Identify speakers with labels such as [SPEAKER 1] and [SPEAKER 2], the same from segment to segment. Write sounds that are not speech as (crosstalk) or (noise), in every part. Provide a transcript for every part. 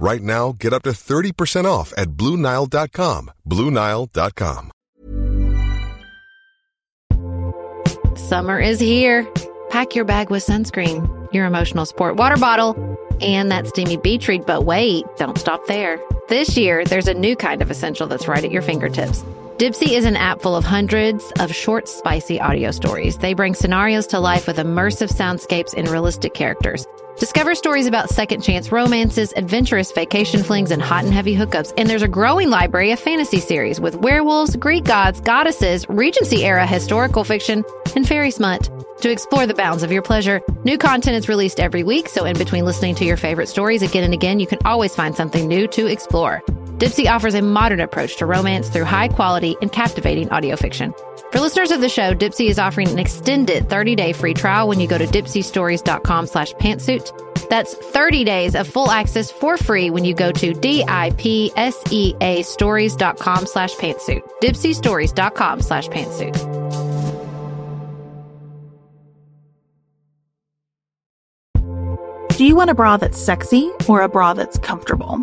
[SPEAKER 1] Right now, get up to 30% off at BlueNile.com. BlueNile.com.
[SPEAKER 2] Summer is here. Pack your bag with sunscreen, your emotional sport water bottle, and that steamy beach read. But wait, don't stop there. This year, there's a new kind of essential that's right at your fingertips. Dipsea is an app full of hundreds of short, spicy audio stories. They bring scenarios to life with immersive soundscapes and realistic characters. Discover stories about second chance romances, adventurous vacation flings, and hot and heavy hookups. And there's a growing library of fantasy series with werewolves, Greek gods, goddesses, Regency era historical fiction, and fairy smut. To explore the bounds of your pleasure, new content is released every week, so in between listening to your favorite stories again and again, you can always find something new to explore. Dipsea offers a modern approach to romance through high quality and captivating audio fiction. For listeners of the show, Dipsea is offering an extended 30-day free trial when you go to dipseastories.com slash pantsuit. That's 30 days of full access for free when you go to D-I-P-S-E-A stories.com slash pantsuit. dipseastories.com slash pantsuit.
[SPEAKER 3] Do you want a bra that's sexy or a bra that's comfortable?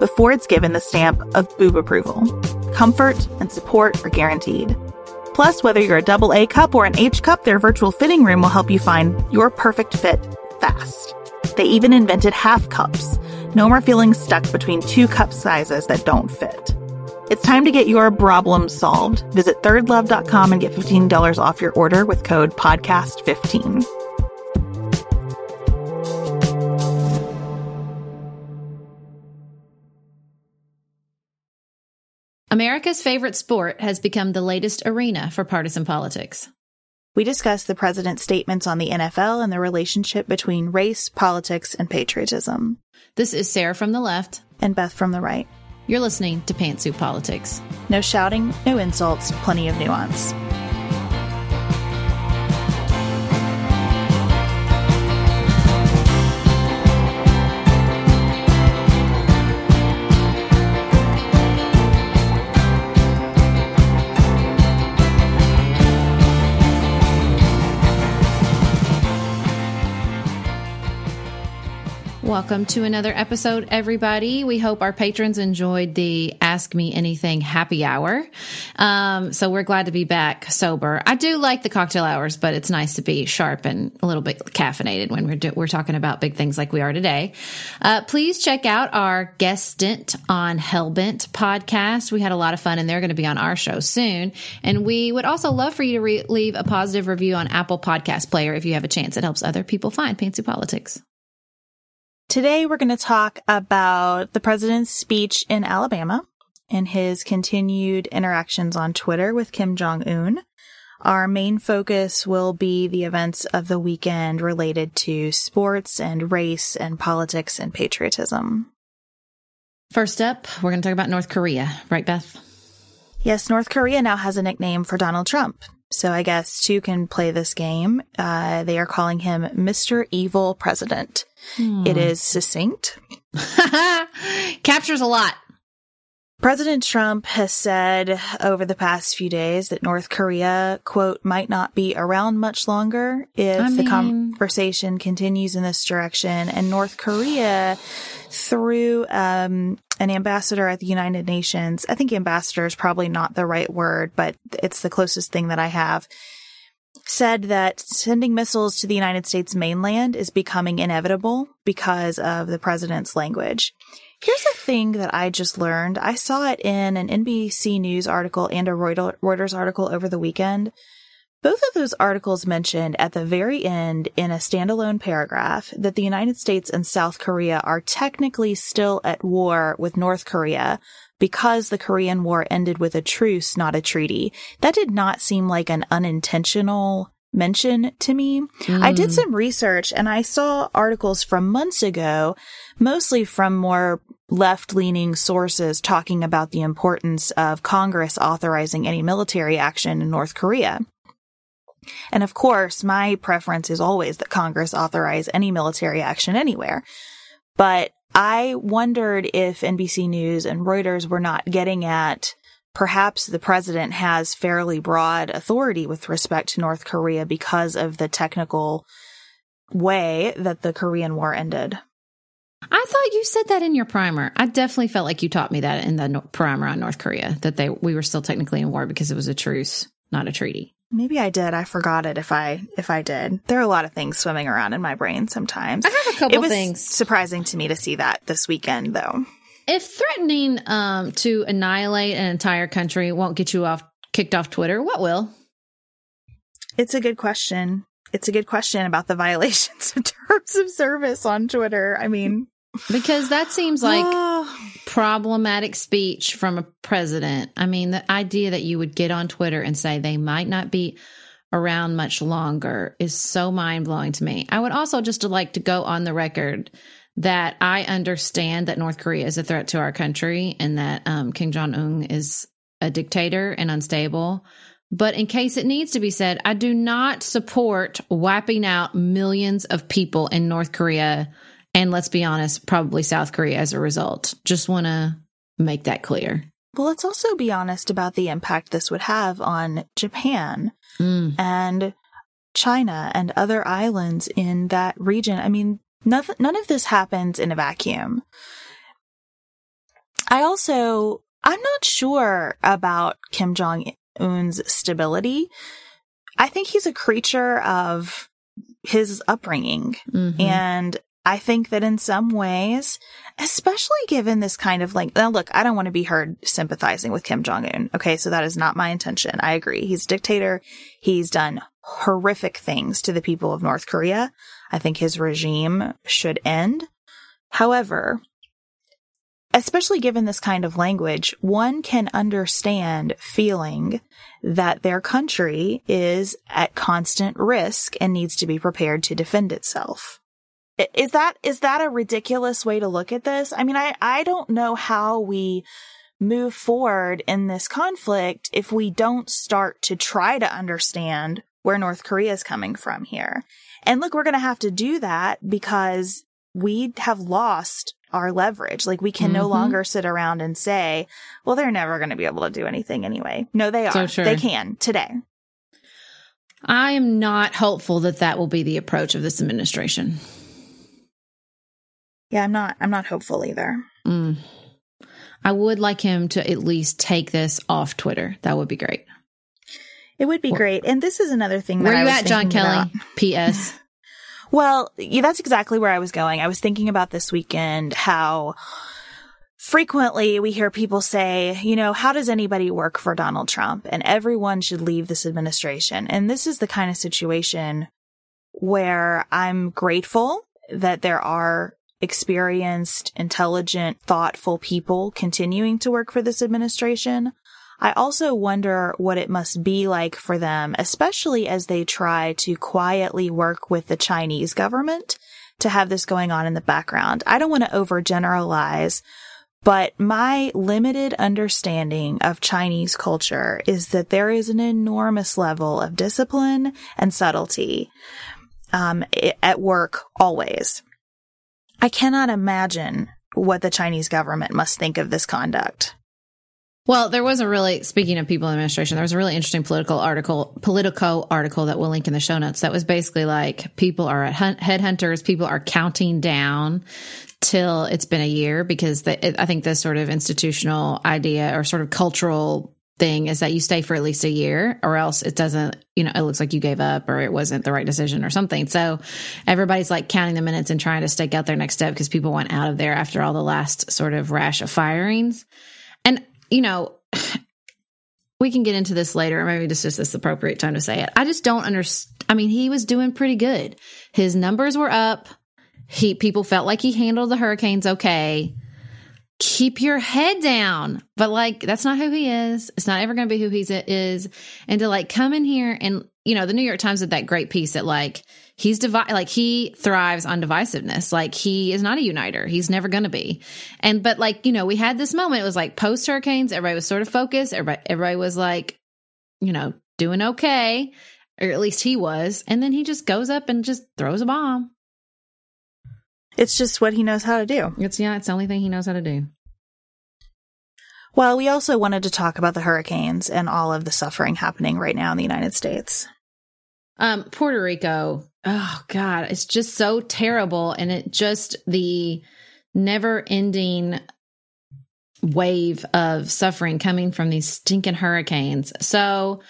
[SPEAKER 3] before it's given the stamp of boob approval. Comfort and support are guaranteed. Plus, whether you're a double A cup or an H cup, their virtual fitting room will help you find your perfect fit fast. They even invented half cups. No more feeling stuck between two cup sizes that don't fit. It's time to get your problem solved. Visit thirdlove.com and get $15 off your order with code podcast15.
[SPEAKER 2] America's favorite sport has become the latest arena for partisan politics.
[SPEAKER 3] We discuss the president's statements on the NFL and the relationship between race, politics, and patriotism.
[SPEAKER 2] This is Sarah from the left
[SPEAKER 3] and Beth from the right.
[SPEAKER 2] You're listening to Pantsuit Politics.
[SPEAKER 3] No shouting, no insults, plenty of nuance.
[SPEAKER 2] Welcome to another episode, everybody. We hope our patrons enjoyed the Ask Me Anything happy hour. Um, so we're glad to be back sober. I do like the cocktail hours, but it's nice to be sharp and a little bit caffeinated when we're, do- we're talking about big things like we are today. Uh, please check out our guest stint on Hellbent podcast. We had a lot of fun and they're going to be on our show soon. And we would also love for you to re- leave a positive review on Apple Podcast Player if you have a chance. It helps other people find Pantsuit Politics.
[SPEAKER 3] Today, we're going to talk about the president's speech in Alabama and his continued interactions on Twitter with Kim Jong un. Our main focus will be the events of the weekend related to sports and race and politics and patriotism.
[SPEAKER 2] First up, we're going to talk about North Korea, right, Beth?
[SPEAKER 3] Yes, North Korea now has a nickname for Donald Trump. So I guess two can play this game. Uh, they are calling him Mr. Evil President. Hmm. It is succinct. (laughs)
[SPEAKER 2] Captures a lot.
[SPEAKER 3] President Trump has said over the past few days that North Korea, quote, might not be around much longer if I mean, the conversation continues in this direction. And North Korea, through um, an ambassador at the United Nations, I think ambassador is probably not the right word, but it's the closest thing that I have, said that sending missiles to the United States mainland is becoming inevitable because of the president's language. Here's the thing that I just learned. I saw it in an NBC News article and a Reuters article over the weekend. Both of those articles mentioned at the very end in a standalone paragraph that the United States and South Korea are technically still at war with North Korea because the Korean War ended with a truce, not a treaty. That did not seem like an unintentional mention to me. Mm. I did some research and I saw articles from months ago, mostly from more left leaning sources talking about the importance of Congress authorizing any military action in North Korea. And of course, my preference is always that Congress authorize any military action anywhere. But I wondered if NBC News and Reuters were not getting at perhaps the president has fairly broad authority with respect to North Korea because of the technical way that the Korean War ended.
[SPEAKER 2] I thought you said that in your primer. I definitely felt like you taught me that in the primer on North Korea that they we were still technically in war because it was a truce, not a treaty.
[SPEAKER 3] Maybe I did. I forgot it if I if I did. There are a lot of things swimming around in my brain sometimes.
[SPEAKER 2] I have a couple
[SPEAKER 3] it was
[SPEAKER 2] things.
[SPEAKER 3] Surprising to me to see that this weekend though.
[SPEAKER 2] If threatening um, to annihilate an entire country won't get you off kicked off Twitter, what will?
[SPEAKER 3] It's a good question. It's a good question about the (laughs) violations of terms of service on Twitter. I mean,
[SPEAKER 2] because that seems like problematic speech from a president. I mean, the idea that you would get on Twitter and say they might not be around much longer is so mind blowing to me. I would also just like to go on the record that I understand that North Korea is a threat to our country and that um, Kim Jong Un is a dictator and unstable. But in case it needs to be said, I do not support wiping out millions of people in North Korea and let's be honest, probably South Korea as a result. Just want to make that clear.
[SPEAKER 3] Well, let's also be honest about the impact this would have on Japan mm. and China and other islands in that region. I mean, none, none of this happens in a vacuum. I also, I'm not sure about Kim Jong Un's stability. I think he's a creature of his upbringing. Mm-hmm. And I think that in some ways, especially given this kind of like, now look, I don't want to be heard sympathizing with Kim Jong Un. Okay. So that is not my intention. I agree. He's a dictator. He's done horrific things to the people of North Korea. I think his regime should end. However, especially given this kind of language, one can understand feeling that their country is at constant risk and needs to be prepared to defend itself. Is that is that a ridiculous way to look at this? I mean, I I don't know how we move forward in this conflict if we don't start to try to understand where North Korea is coming from here. And look, we're going to have to do that because we have lost our leverage. Like we can mm-hmm. no longer sit around and say, well, they're never going to be able to do anything anyway. No, they are. So sure. They can today.
[SPEAKER 2] I am not hopeful that that will be the approach of this administration
[SPEAKER 3] yeah, I'm not, I'm not hopeful either. Mm.
[SPEAKER 2] I would like him to at least take this off Twitter. That would be great.
[SPEAKER 3] It would be great. And this is another thing
[SPEAKER 2] Where you at, John Kelly? P.S. (laughs) (laughs)
[SPEAKER 3] well, yeah, that's exactly where I was going. I was thinking about this weekend how frequently we hear people say, you know, how does anybody work for Donald Trump? And everyone should leave this administration. And this is the kind of situation where I'm grateful that there are experienced, intelligent, thoughtful people continuing to work for this administration. I also wonder what it must be like for them, especially as they try to quietly work with the Chinese government to have this going on in the background. I don't want to overgeneralize, but my limited understanding of Chinese culture is that there is an enormous level of discipline and subtlety um, at work always. I cannot imagine what the Chinese government must think of this conduct.
[SPEAKER 2] Well, there was a really speaking of people in administration, there was a really interesting political article, Politico article that we'll link in the show notes. That was basically like people are hunt, headhunters, people are counting down till it's been a year because the, it, I think this sort of institutional idea or sort of cultural thing is that you stay for at least a year or else it doesn't, you know, it looks like you gave up or it wasn't the right decision or something. So everybody's like counting the minutes and trying to stake out their next step because people went out of there after all the last sort of rash of firings. And, you know, (sighs) we can get into this later, or maybe this is the appropriate time to say it. I just don't understand. I mean, he was doing pretty good. His numbers were up. He people felt like he handled the hurricanes okay keep your head down. But like, that's not who he is. It's not ever going to be who he is. And to like come in here and, you know, the New York Times did that great piece that like, he's divi- like he thrives on divisiveness. Like he is not a uniter. He's never going to be. And, but like, you know, we had this moment. It was like post hurricanes. Everybody was sort of focused. Everybody, everybody was like, you know, doing okay. Or at least he was. And then he just goes up and just throws a bomb.
[SPEAKER 3] It's just what he knows how to do.
[SPEAKER 2] It's yeah, it's the only thing he knows how to do.
[SPEAKER 3] Well, we also wanted to talk about the hurricanes and all of the suffering happening right now in the United States.
[SPEAKER 2] Um, Puerto Rico. Oh God, it's just so terrible, and it just the never-ending wave of suffering coming from these stinking hurricanes. So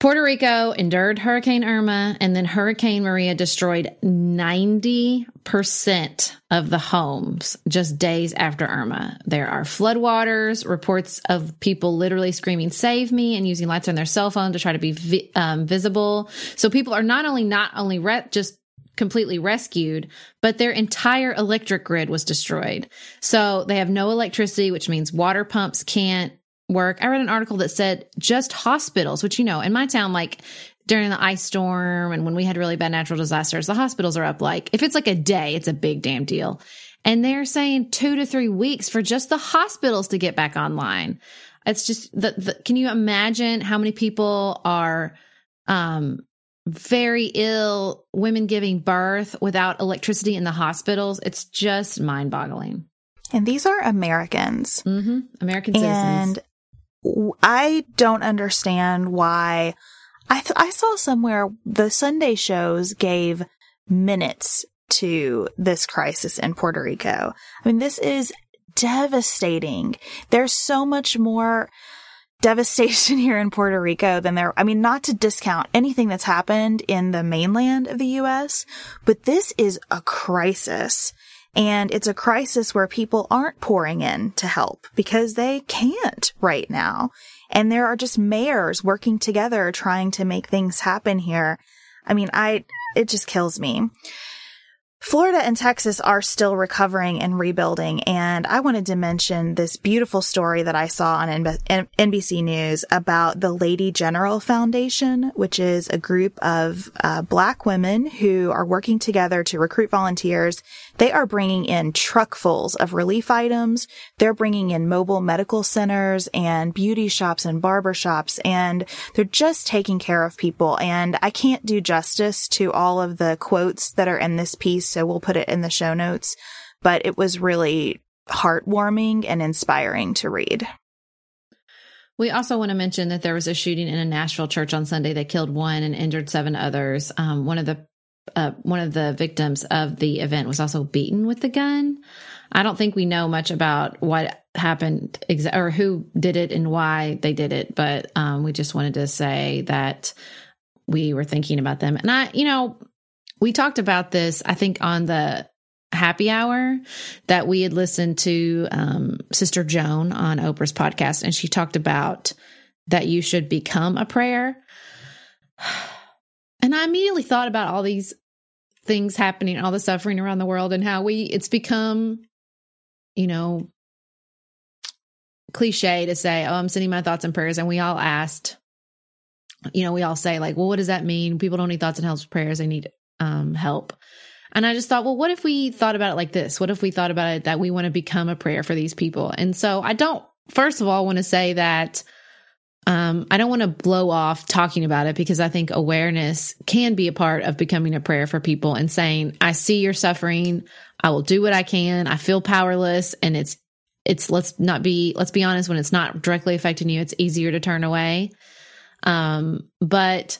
[SPEAKER 2] Puerto Rico endured Hurricane Irma, and then Hurricane Maria destroyed 90% of the homes just days after Irma. There are floodwaters, reports of people literally screaming, Save me, and using lights on their cell phone to try to be vi- um, visible. So people are not only not only re- just completely rescued, but their entire electric grid was destroyed. So they have no electricity, which means water pumps can't work, I read an article that said just hospitals, which, you know, in my town, like during the ice storm and when we had really bad natural disasters, the hospitals are up like, if it's like a day, it's a big damn deal. And they're saying two to three weeks for just the hospitals to get back online. It's just the, the can you imagine how many people are, um, very ill, women giving birth without electricity in the hospitals? It's just mind boggling.
[SPEAKER 3] And these are Americans.
[SPEAKER 2] Mm-hmm. American citizens.
[SPEAKER 3] And I don't understand why. I th- I saw somewhere the Sunday shows gave minutes to this crisis in Puerto Rico. I mean, this is devastating. There's so much more devastation (laughs) here in Puerto Rico than there. I mean, not to discount anything that's happened in the mainland of the U.S., but this is a crisis. And it's a crisis where people aren't pouring in to help because they can't right now. And there are just mayors working together trying to make things happen here. I mean, I, it just kills me. Florida and Texas are still recovering and rebuilding. And I wanted to mention this beautiful story that I saw on NBC News about the Lady General Foundation, which is a group of uh, black women who are working together to recruit volunteers. They are bringing in truckfuls of relief items. They're bringing in mobile medical centers and beauty shops and barber shops. And they're just taking care of people. And I can't do justice to all of the quotes that are in this piece so we'll put it in the show notes. But it was really heartwarming and inspiring to read.
[SPEAKER 2] We also want to mention that there was a shooting in a Nashville church on Sunday that killed one and injured seven others. Um, one of the uh, one of the victims of the event was also beaten with the gun. I don't think we know much about what happened exa- or who did it and why they did it, but um, we just wanted to say that we were thinking about them. And I, you know, we talked about this, I think, on the happy hour that we had listened to um, Sister Joan on Oprah's podcast, and she talked about that you should become a prayer. And I immediately thought about all these things happening, all the suffering around the world, and how we it's become, you know, cliche to say, "Oh, I'm sending my thoughts and prayers," and we all asked. You know, we all say like, "Well, what does that mean?" People don't need thoughts and helps prayers; they need um, help. And I just thought, well, what if we thought about it like this? What if we thought about it that we want to become a prayer for these people? And so I don't, first of all, want to say that um, I don't want to blow off talking about it because I think awareness can be a part of becoming a prayer for people and saying, I see your suffering. I will do what I can. I feel powerless. And it's, it's, let's not be, let's be honest, when it's not directly affecting you, it's easier to turn away. Um, but,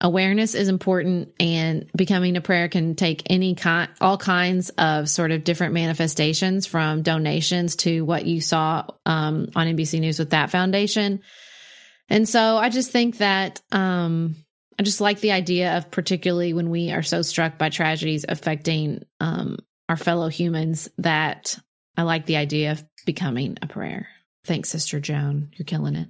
[SPEAKER 2] awareness is important and becoming a prayer can take any kind all kinds of sort of different manifestations from donations to what you saw um, on nbc news with that foundation And so I just think that um, I just like the idea of particularly when we are so struck by tragedies affecting um, our fellow humans that I like the idea of becoming a prayer. Thanks, Sister Joan. You're killing it.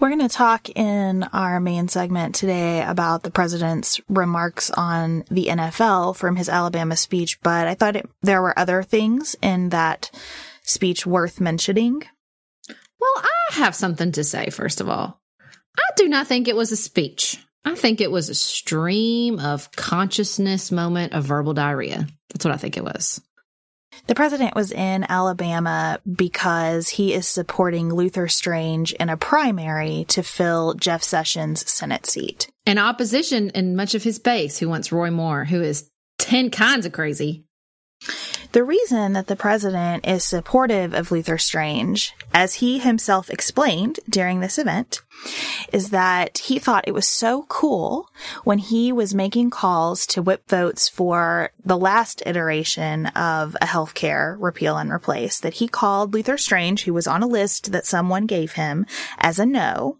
[SPEAKER 3] We're going to talk in our main segment today about the president's remarks on the NFL from his Alabama speech, but I thought it, there were other things in that speech worth mentioning.
[SPEAKER 2] Well, I have something to say, first of all. I do not think it was a speech. I think it was a stream of consciousness moment of verbal diarrhea. That's what I think it was.
[SPEAKER 3] The president was in Alabama because he is supporting Luther Strange in a primary to fill Jeff Sessions' Senate seat.
[SPEAKER 2] And opposition in much of his base who wants Roy Moore, who is 10 kinds of crazy.
[SPEAKER 3] The reason that the president is supportive of Luther Strange, as he himself explained during this event, is that he thought it was so cool when he was making calls to whip votes for the last iteration of a healthcare repeal and replace that he called Luther Strange, who was on a list that someone gave him as a no.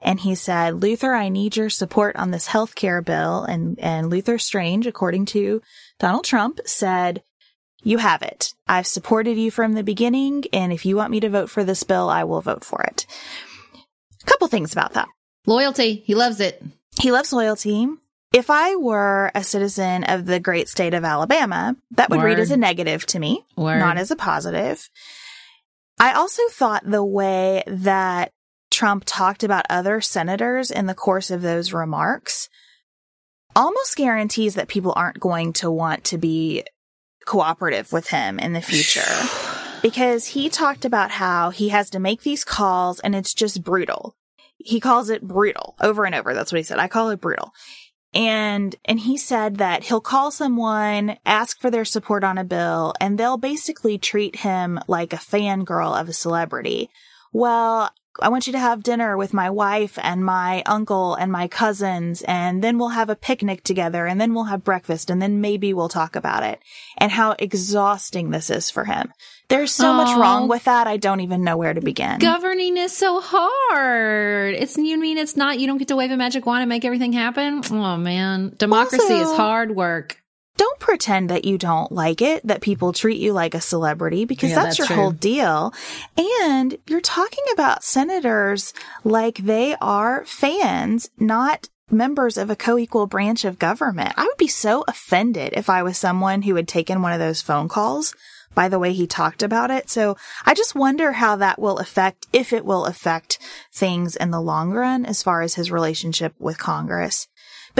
[SPEAKER 3] And he said, Luther, I need your support on this healthcare bill. And, and Luther Strange, according to Donald Trump, said, you have it. I've supported you from the beginning, and if you want me to vote for this bill, I will vote for it. A couple things about that.
[SPEAKER 2] Loyalty. He loves it.
[SPEAKER 3] He loves loyalty. If I were a citizen of the great state of Alabama, that would
[SPEAKER 2] Word.
[SPEAKER 3] read as a negative to me,
[SPEAKER 2] Word.
[SPEAKER 3] not as a positive. I also thought the way that Trump talked about other senators in the course of those remarks almost guarantees that people aren't going to want to be cooperative with him in the future (sighs) because he talked about how he has to make these calls and it's just brutal. He calls it brutal over and over. That's what he said. I call it brutal. And, and he said that he'll call someone, ask for their support on a bill, and they'll basically treat him like a fangirl of a celebrity. Well, I want you to have dinner with my wife and my uncle and my cousins, and then we'll have a picnic together, and then we'll have breakfast, and then maybe we'll talk about it. And how exhausting this is for him. There's so much wrong with that, I don't even know where to begin.
[SPEAKER 2] Governing is so hard. It's you mean it's not you don't get to wave a magic wand and make everything happen? Oh man. Democracy is hard work.
[SPEAKER 3] Don't pretend that you don't like it, that people treat you like a celebrity, because
[SPEAKER 2] Yeah,
[SPEAKER 3] that's,
[SPEAKER 2] that's
[SPEAKER 3] your
[SPEAKER 2] true.
[SPEAKER 3] whole deal. And you're talking about senators like they are fans, not members of a co-equal branch of government. I would be so offended if I was someone who had taken one of those phone calls by the way he talked about it. So I just wonder how that will affect, if it will affect things in the long run as far as his relationship with Congress.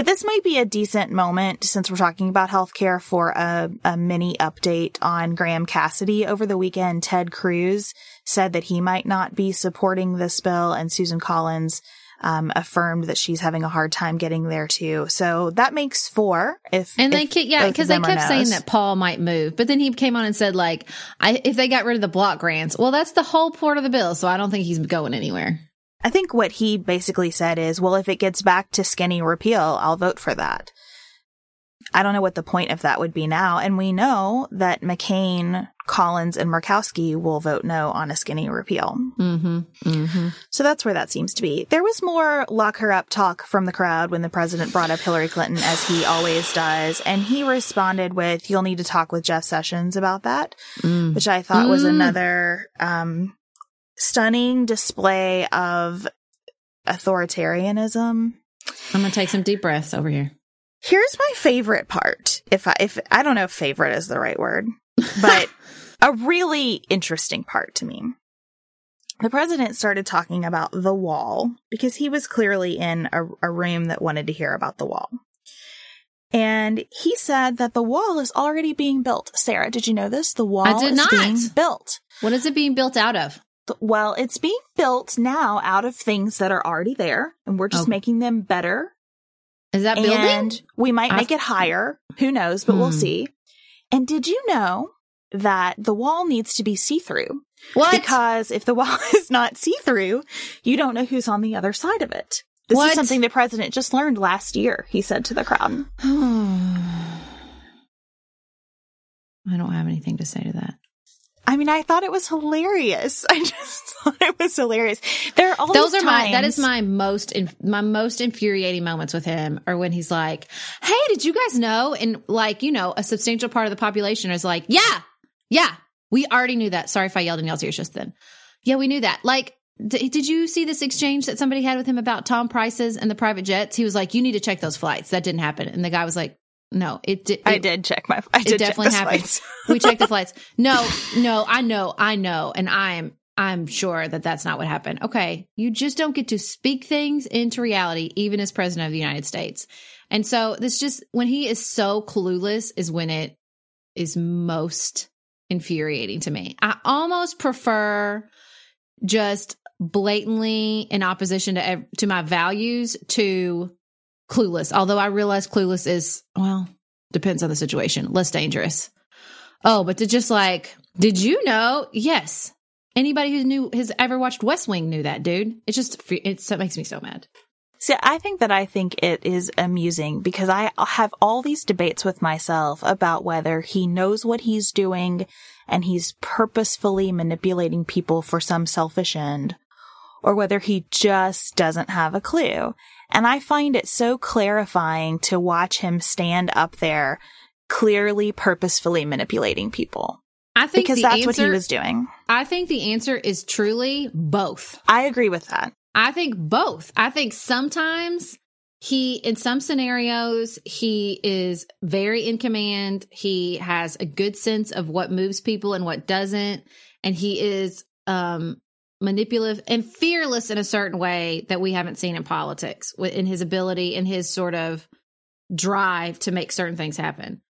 [SPEAKER 3] But this might be a decent moment since we're talking about healthcare for a, a mini update on Graham Cassidy. Over the weekend, Ted Cruz said that he might not be supporting this bill and Susan Collins um, affirmed that she's having a hard time getting there too. So that makes four. If
[SPEAKER 2] And they
[SPEAKER 3] if
[SPEAKER 2] kept, yeah, because they kept saying that Paul might move, but then he came on and said like, I if they got rid of the block grants, well, that's the whole part of the bill, so I don't think he's going anywhere.
[SPEAKER 3] I think what he basically said is, well, if it gets back to skinny repeal, I'll vote for that. I don't know what the point of that would be now. And we know that McCain, Collins, and Murkowski will vote no on a skinny repeal.
[SPEAKER 2] Mm-hmm. Mm-hmm.
[SPEAKER 3] So that's where that seems to be. There was more lock her up talk from the crowd when the president brought up Hillary Clinton, as he always does. And he responded with, you'll need to talk with Jeff Sessions about that,
[SPEAKER 2] Mm.
[SPEAKER 3] which I thought was
[SPEAKER 2] Mm.
[SPEAKER 3] another, um, stunning display of authoritarianism.
[SPEAKER 2] I'm gonna take some deep breaths over here.
[SPEAKER 3] Here's my favorite part. If I, if I don't know if favorite is the right word, but (laughs) a really interesting part to me. The president started talking about the wall because he was clearly in a, a room that wanted to hear about the wall. And he said that the wall is already being built. Sarah, did you know this? The wall is
[SPEAKER 2] not.
[SPEAKER 3] being built.
[SPEAKER 2] What is it being built out of?
[SPEAKER 3] Well, it's being built now out of things that are already there, and we're just
[SPEAKER 2] Oh.
[SPEAKER 3] making them better
[SPEAKER 2] Is that building?
[SPEAKER 3] and we might make
[SPEAKER 2] I've-
[SPEAKER 3] it higher. Who knows, but we'll
[SPEAKER 2] Hmm.
[SPEAKER 3] see. And did you know that the wall needs to be see through?
[SPEAKER 2] What?
[SPEAKER 3] Because if the (laughs) wall is not see through, you don't know who's on the other side of it. This
[SPEAKER 2] What?
[SPEAKER 3] is something the president just learned last year, he said to the crowd. (sighs)
[SPEAKER 2] I don't have anything to say to that.
[SPEAKER 3] I mean, I thought it was hilarious. (laughs) I just thought it was hilarious. There are all
[SPEAKER 2] those are
[SPEAKER 3] times-
[SPEAKER 2] my that is my most in, my most infuriating moments with him are when he's like, "Hey, did you guys know?" And like you know, a substantial part of the population is like, "Yeah, yeah, we already knew that." Sorry if I yelled in y'all's ears just then. Yeah, we knew that. Like, d- did you see this exchange that somebody had with him about Tom Price's and the private jets? He was like, "You need to check those flights." That didn't happen, and the guy was like, "No, it did."
[SPEAKER 3] I did check my. I did
[SPEAKER 2] it definitely happened.
[SPEAKER 3] flights. (laughs)
[SPEAKER 2] we checked the flights. No, no, I know, I know, and I'm I'm sure that that's not what happened. Okay, you just don't get to speak things into reality, even as president of the United States. And so this just when he is so clueless is when it is most infuriating to me. I almost prefer just blatantly in opposition to to my values to clueless. Although I realize clueless is well depends on the situation, less dangerous. Oh, but to just like, did you know? Yes. Anybody who knew has ever watched West Wing knew that, dude. It's just it's, it makes me so mad.
[SPEAKER 3] See, I think that I think it is amusing because I have all these debates with myself about whether he knows what he's doing and he's purposefully manipulating people for some selfish end or whether he just doesn't have a clue. And I find it so clarifying to watch him stand up there clearly purposefully manipulating people
[SPEAKER 2] I think
[SPEAKER 3] because that's
[SPEAKER 2] answer,
[SPEAKER 3] what he was doing.
[SPEAKER 2] I think the answer is truly both.
[SPEAKER 3] I agree with that.
[SPEAKER 2] I think both. I think sometimes he, in some scenarios, he is very in command. He has a good sense of what moves people and what doesn't. And he is, um, manipulative and fearless in a certain way that we haven't seen in politics in his ability and his sort of drive to make certain things happen.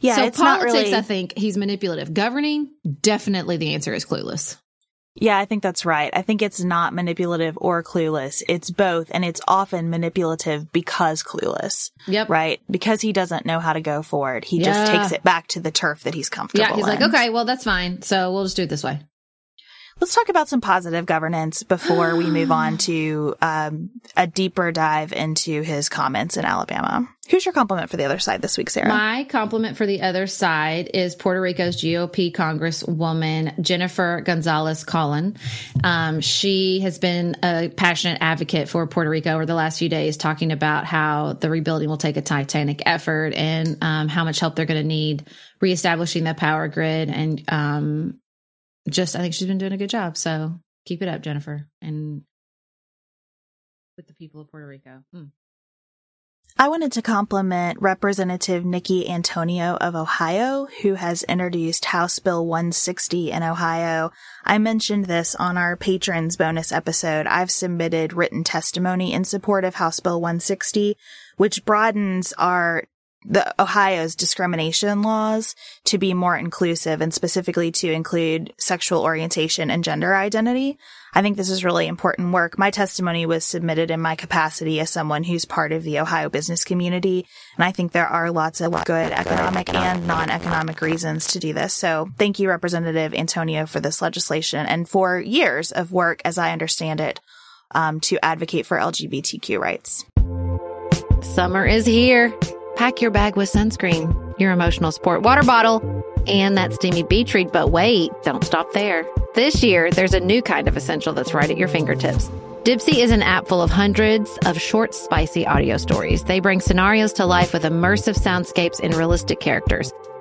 [SPEAKER 3] Yeah,
[SPEAKER 2] so
[SPEAKER 3] it's not
[SPEAKER 2] politics,
[SPEAKER 3] really.
[SPEAKER 2] I think he's manipulative. Governing, definitely the answer is clueless.
[SPEAKER 3] Yeah, I think that's right. I think it's not manipulative or clueless. It's both, and it's often manipulative because clueless,
[SPEAKER 2] Yep.
[SPEAKER 3] right? Because he doesn't know how to go forward. He just takes it back to the turf that he's comfortable
[SPEAKER 2] Yeah, he's like, okay, well, that's fine. So we'll just do it this way.
[SPEAKER 3] Let's talk about some positive governance before we move on (gasps) to um, a deeper dive into his comments in Alabama. Who's your compliment for the other side this week, Sarah?
[SPEAKER 2] My compliment for the other side is Puerto Rico's GOP Congresswoman Jennifer González-Colón. Um, she has been a passionate advocate for Puerto Rico over the last few days, talking about how the rebuilding will take a titanic effort and um, how much help they're going to need reestablishing the power grid. And um, just, I think she's been doing a good job. So keep it up, Jennifer, and with the people of Puerto Rico. Hmm.
[SPEAKER 3] I wanted to compliment Representative Nickie Antonio of Ohio, who has introduced House Bill 160 in Ohio. I mentioned this on our patrons bonus episode. I've submitted written testimony in support of House Bill 160, which broadens our the Ohio's discrimination laws to be more inclusive and specifically to include sexual orientation and gender identity. I think this is really important work. My testimony was submitted in my capacity as someone who's part of the Ohio business community. And I think there are lots of good economic and non-economic reasons to do this. So thank you, Representative Antonio, for this legislation and for years of work, as I understand it, um, to advocate for LGBTQ rights.
[SPEAKER 2] Summer is here. Pack your bag with sunscreen, your emotional support water bottle, and that steamy beach read. But wait, don't stop there. This year, there's a new kind of essential that's right at your fingertips. Dipsea is an app full of hundreds of short, spicy audio stories. They bring scenarios to life with immersive soundscapes and realistic characters.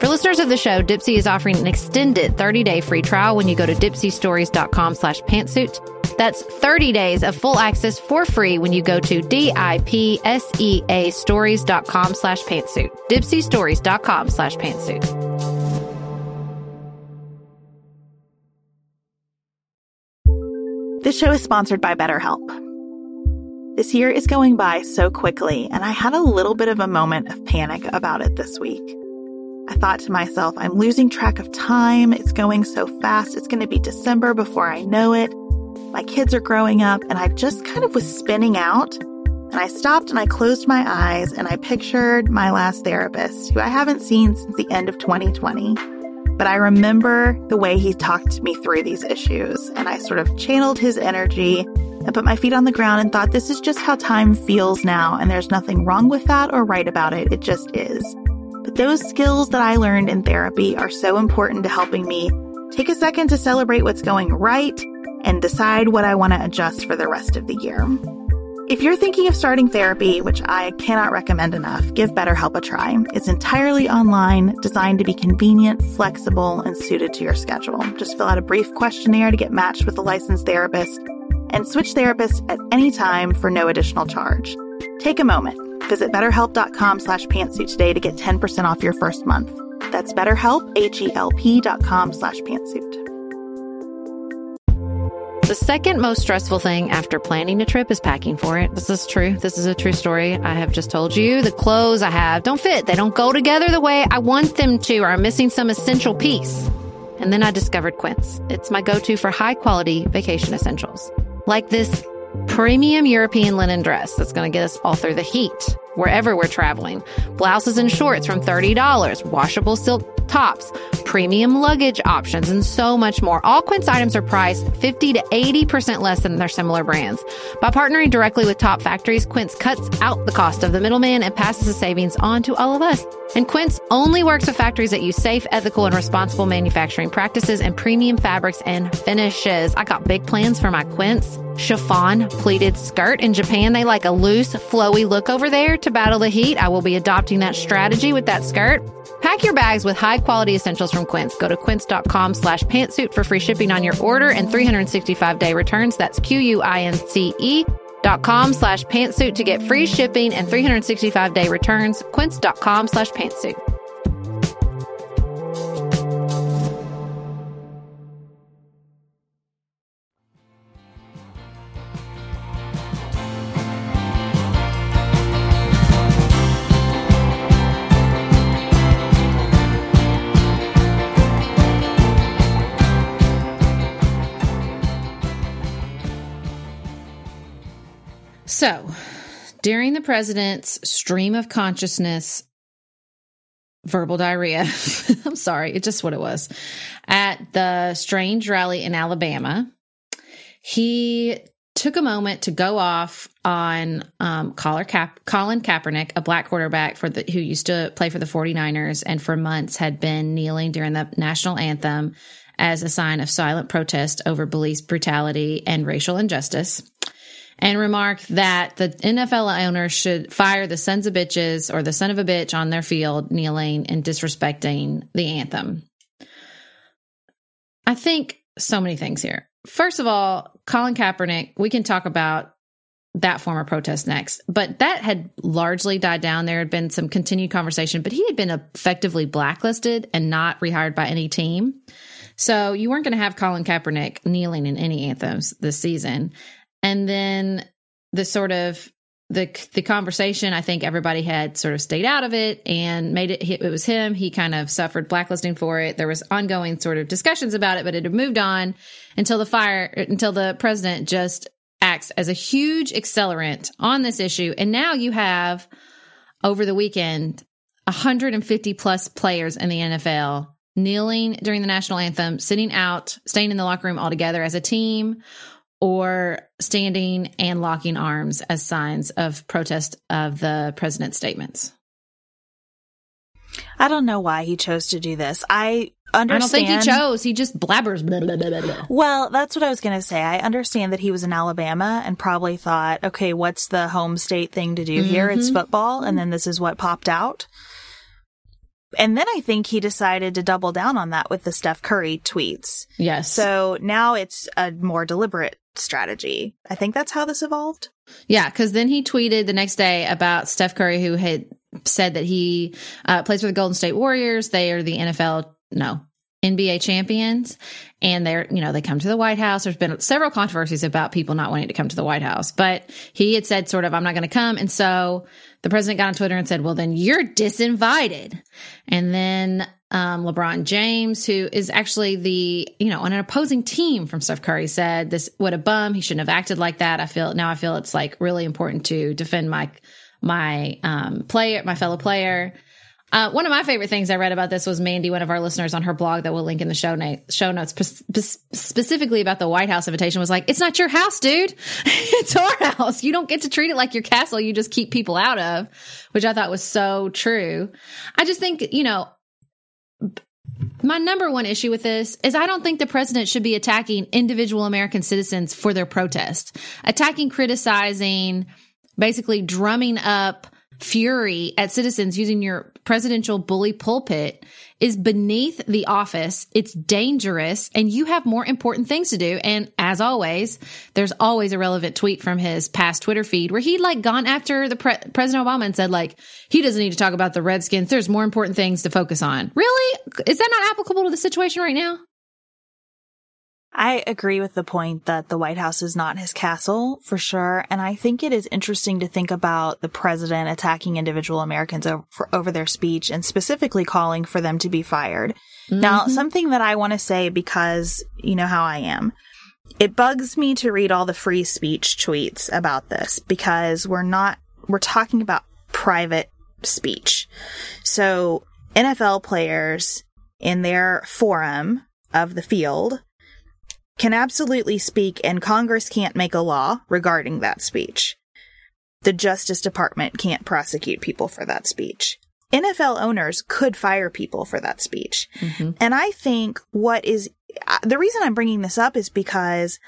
[SPEAKER 2] For listeners of the show, Dipsea is offering an extended 30-day free trial when you go to dipseastories.com slash pantsuit. That's 30 days of full access for free when you go to D-I-P-S-E-A stories.com slash pantsuit. dipseastories.com slash pantsuit.
[SPEAKER 3] This show is sponsored by BetterHelp. This year is going by so quickly, and I had a little bit of a moment of panic about it this week. I thought to myself, I'm losing track of time. It's going so fast. It's going to be December before I know it. My kids are growing up, and I just kind of was spinning out. And I stopped and I closed my eyes and I pictured my last therapist, who I haven't seen since the end of 2020. But I remember the way he talked me through these issues, and I sort of channeled his energy and put my feet on the ground and thought, this is just how time feels now, and there's nothing wrong with that or right about it. It just is. Those skills that I learned in therapy are so important to helping me take a second to celebrate what's going right and decide what I want to adjust for the rest of the year. If you're thinking of starting therapy, which I cannot recommend enough, give BetterHelp a try. It's entirely online, designed to be convenient, flexible, and suited to your schedule. Just fill out a brief questionnaire to get matched with a licensed therapist and switch therapists at any time for no additional charge. Take a moment. Visit betterhelp.com slash pantsuit today to get 10% off your first month. That's betterhelp, H-E-L-P dot com slash pantsuit.
[SPEAKER 2] The second most stressful thing after planning a trip is packing for it. This is true. This is a true story. I have just told you the clothes I have don't fit. They don't go together the way I want them to, or I'm missing some essential piece. And then I discovered Quince. It's my go-to for high quality vacation essentials. Like this premium European linen dress that's going to get us all through the heat wherever we're traveling. Blouses and shorts from $30, washable silk tops, premium luggage options, and so much more. All Quince items are priced 50 to 80% less than their similar brands. By partnering directly with top factories, Quince cuts out the cost of the middleman and passes the savings on to all of us. And Quince only works with factories that use safe, ethical, and responsible manufacturing practices and premium fabrics and finishes. I got big plans for my Quince chiffon pleated skirt. In Japan, they like a loose, flowy look over there to battle the heat. I will be adopting that strategy with that skirt. Pack your bags with high quality essentials from Quince. Go to quince.com slash pantsuit for free shipping on your order and 365 day returns. That's Q-U-I-N-C-E dot com slash pantsuit to get free shipping and 365 day returns. Quince.com slash pantsuit. During the president's stream of consciousness verbal diarrhea, (laughs) I'm sorry, it's just what it was, at the Strange rally in Alabama, he took a moment to go off on um, Colin, Ka- Colin Kaepernick, a black quarterback for the who used to play for the 49ers and for months had been kneeling during the national anthem as a sign of silent protest over police brutality and racial injustice and remarked that the NFL owners should fire the sons of bitches or the son of a bitch on their field kneeling and disrespecting the anthem. I think so many things here. First of all, Colin Kaepernick, we can talk about that form of protest next, but that had largely died down. There had been some continued conversation, but he had been effectively blacklisted and not rehired by any team. So you weren't going to have Colin Kaepernick kneeling in any anthems this season. And then the sort of the the conversation, I think everybody had sort of stayed out of it and made it. It was him. He kind of suffered blacklisting for it. There was ongoing sort of discussions about it, but it had moved on until the fire until the president just acts as a huge accelerant on this issue. And now you have over the weekend 150 plus players in the NFL kneeling during the national anthem, sitting out, staying in the locker room all together as a team, or standing and locking arms as signs of protest of the president's statements.
[SPEAKER 3] I don't know why he chose to do this. I understand. I don't
[SPEAKER 2] think he chose. He just blabbers. Blah, (laughs) blah, blah,
[SPEAKER 3] well, that's what I was going to say. I understand that he was in Alabama and probably thought, okay, what's the home state thing to do mm-hmm. here? It's mm-hmm. football. And then this is what popped out. And then I think he decided to double down on that with the Steph Curry tweets.
[SPEAKER 2] Yes.
[SPEAKER 3] So now it's a more deliberate strategy. I think that's how this evolved.
[SPEAKER 2] Yeah, because then he tweeted the next day about Steph Curry, who had said that he uh, plays for the Golden State Warriors. They are the NFL. No, NBA champions and they're, you know, they come to the White House. There's been several controversies about people not wanting to come to the White House, but he had said sort of, I'm not going to come. And so the president got on Twitter and said, well, then you're disinvited. And then, um, LeBron James, who is actually the, you know, on an opposing team from Steph Curry said this, what a bum. He shouldn't have acted like that. I feel now I feel it's like really important to defend my, my, um, player, my fellow player. Uh, one of my favorite things I read about this was Mandy, one of our listeners on her blog that we'll link in the show, na- show notes, specifically about the White House invitation was like, it's not your house, dude. (laughs) it's our house. You don't get to treat it like your castle. You just keep people out of, which I thought was so true. I just think, you know, my number one issue with this is I don't think the president should be attacking individual American citizens for their protest, attacking, criticizing, basically drumming up fury at citizens using your presidential bully pulpit is beneath the office. It's dangerous and you have more important things to do. And as always, there's always a relevant tweet from his past Twitter feed where he'd like gone after the pre- President Obama and said like, he doesn't need to talk about the Redskins. There's more important things to focus on. Really? Is that not applicable to the situation right now?
[SPEAKER 3] I agree with the point that the White House is not his castle for sure. And I think it is interesting to think about the president attacking individual Americans over, over their speech and specifically calling for them to be fired. Mm-hmm. Now, something that I want to say because you know how I am. It bugs me to read all the free speech tweets about this because we're not, we're talking about private speech. So NFL players in their forum of the field can absolutely speak and Congress can't make a law regarding that speech. The Justice Department can't prosecute people for that speech. NFL owners could fire people for that speech. Mm-hmm. And I think what is the reason I'm bringing this up is because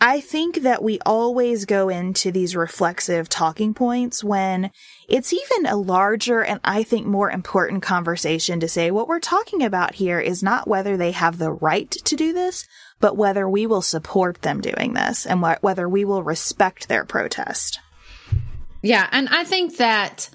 [SPEAKER 3] I think that we always go into these reflexive talking points when it's even a larger and I think more important conversation to say what we're talking about here is not whether they have the right to do this, but whether we will support them doing this and wh- whether we will respect their protest.
[SPEAKER 2] Yeah. And I think that,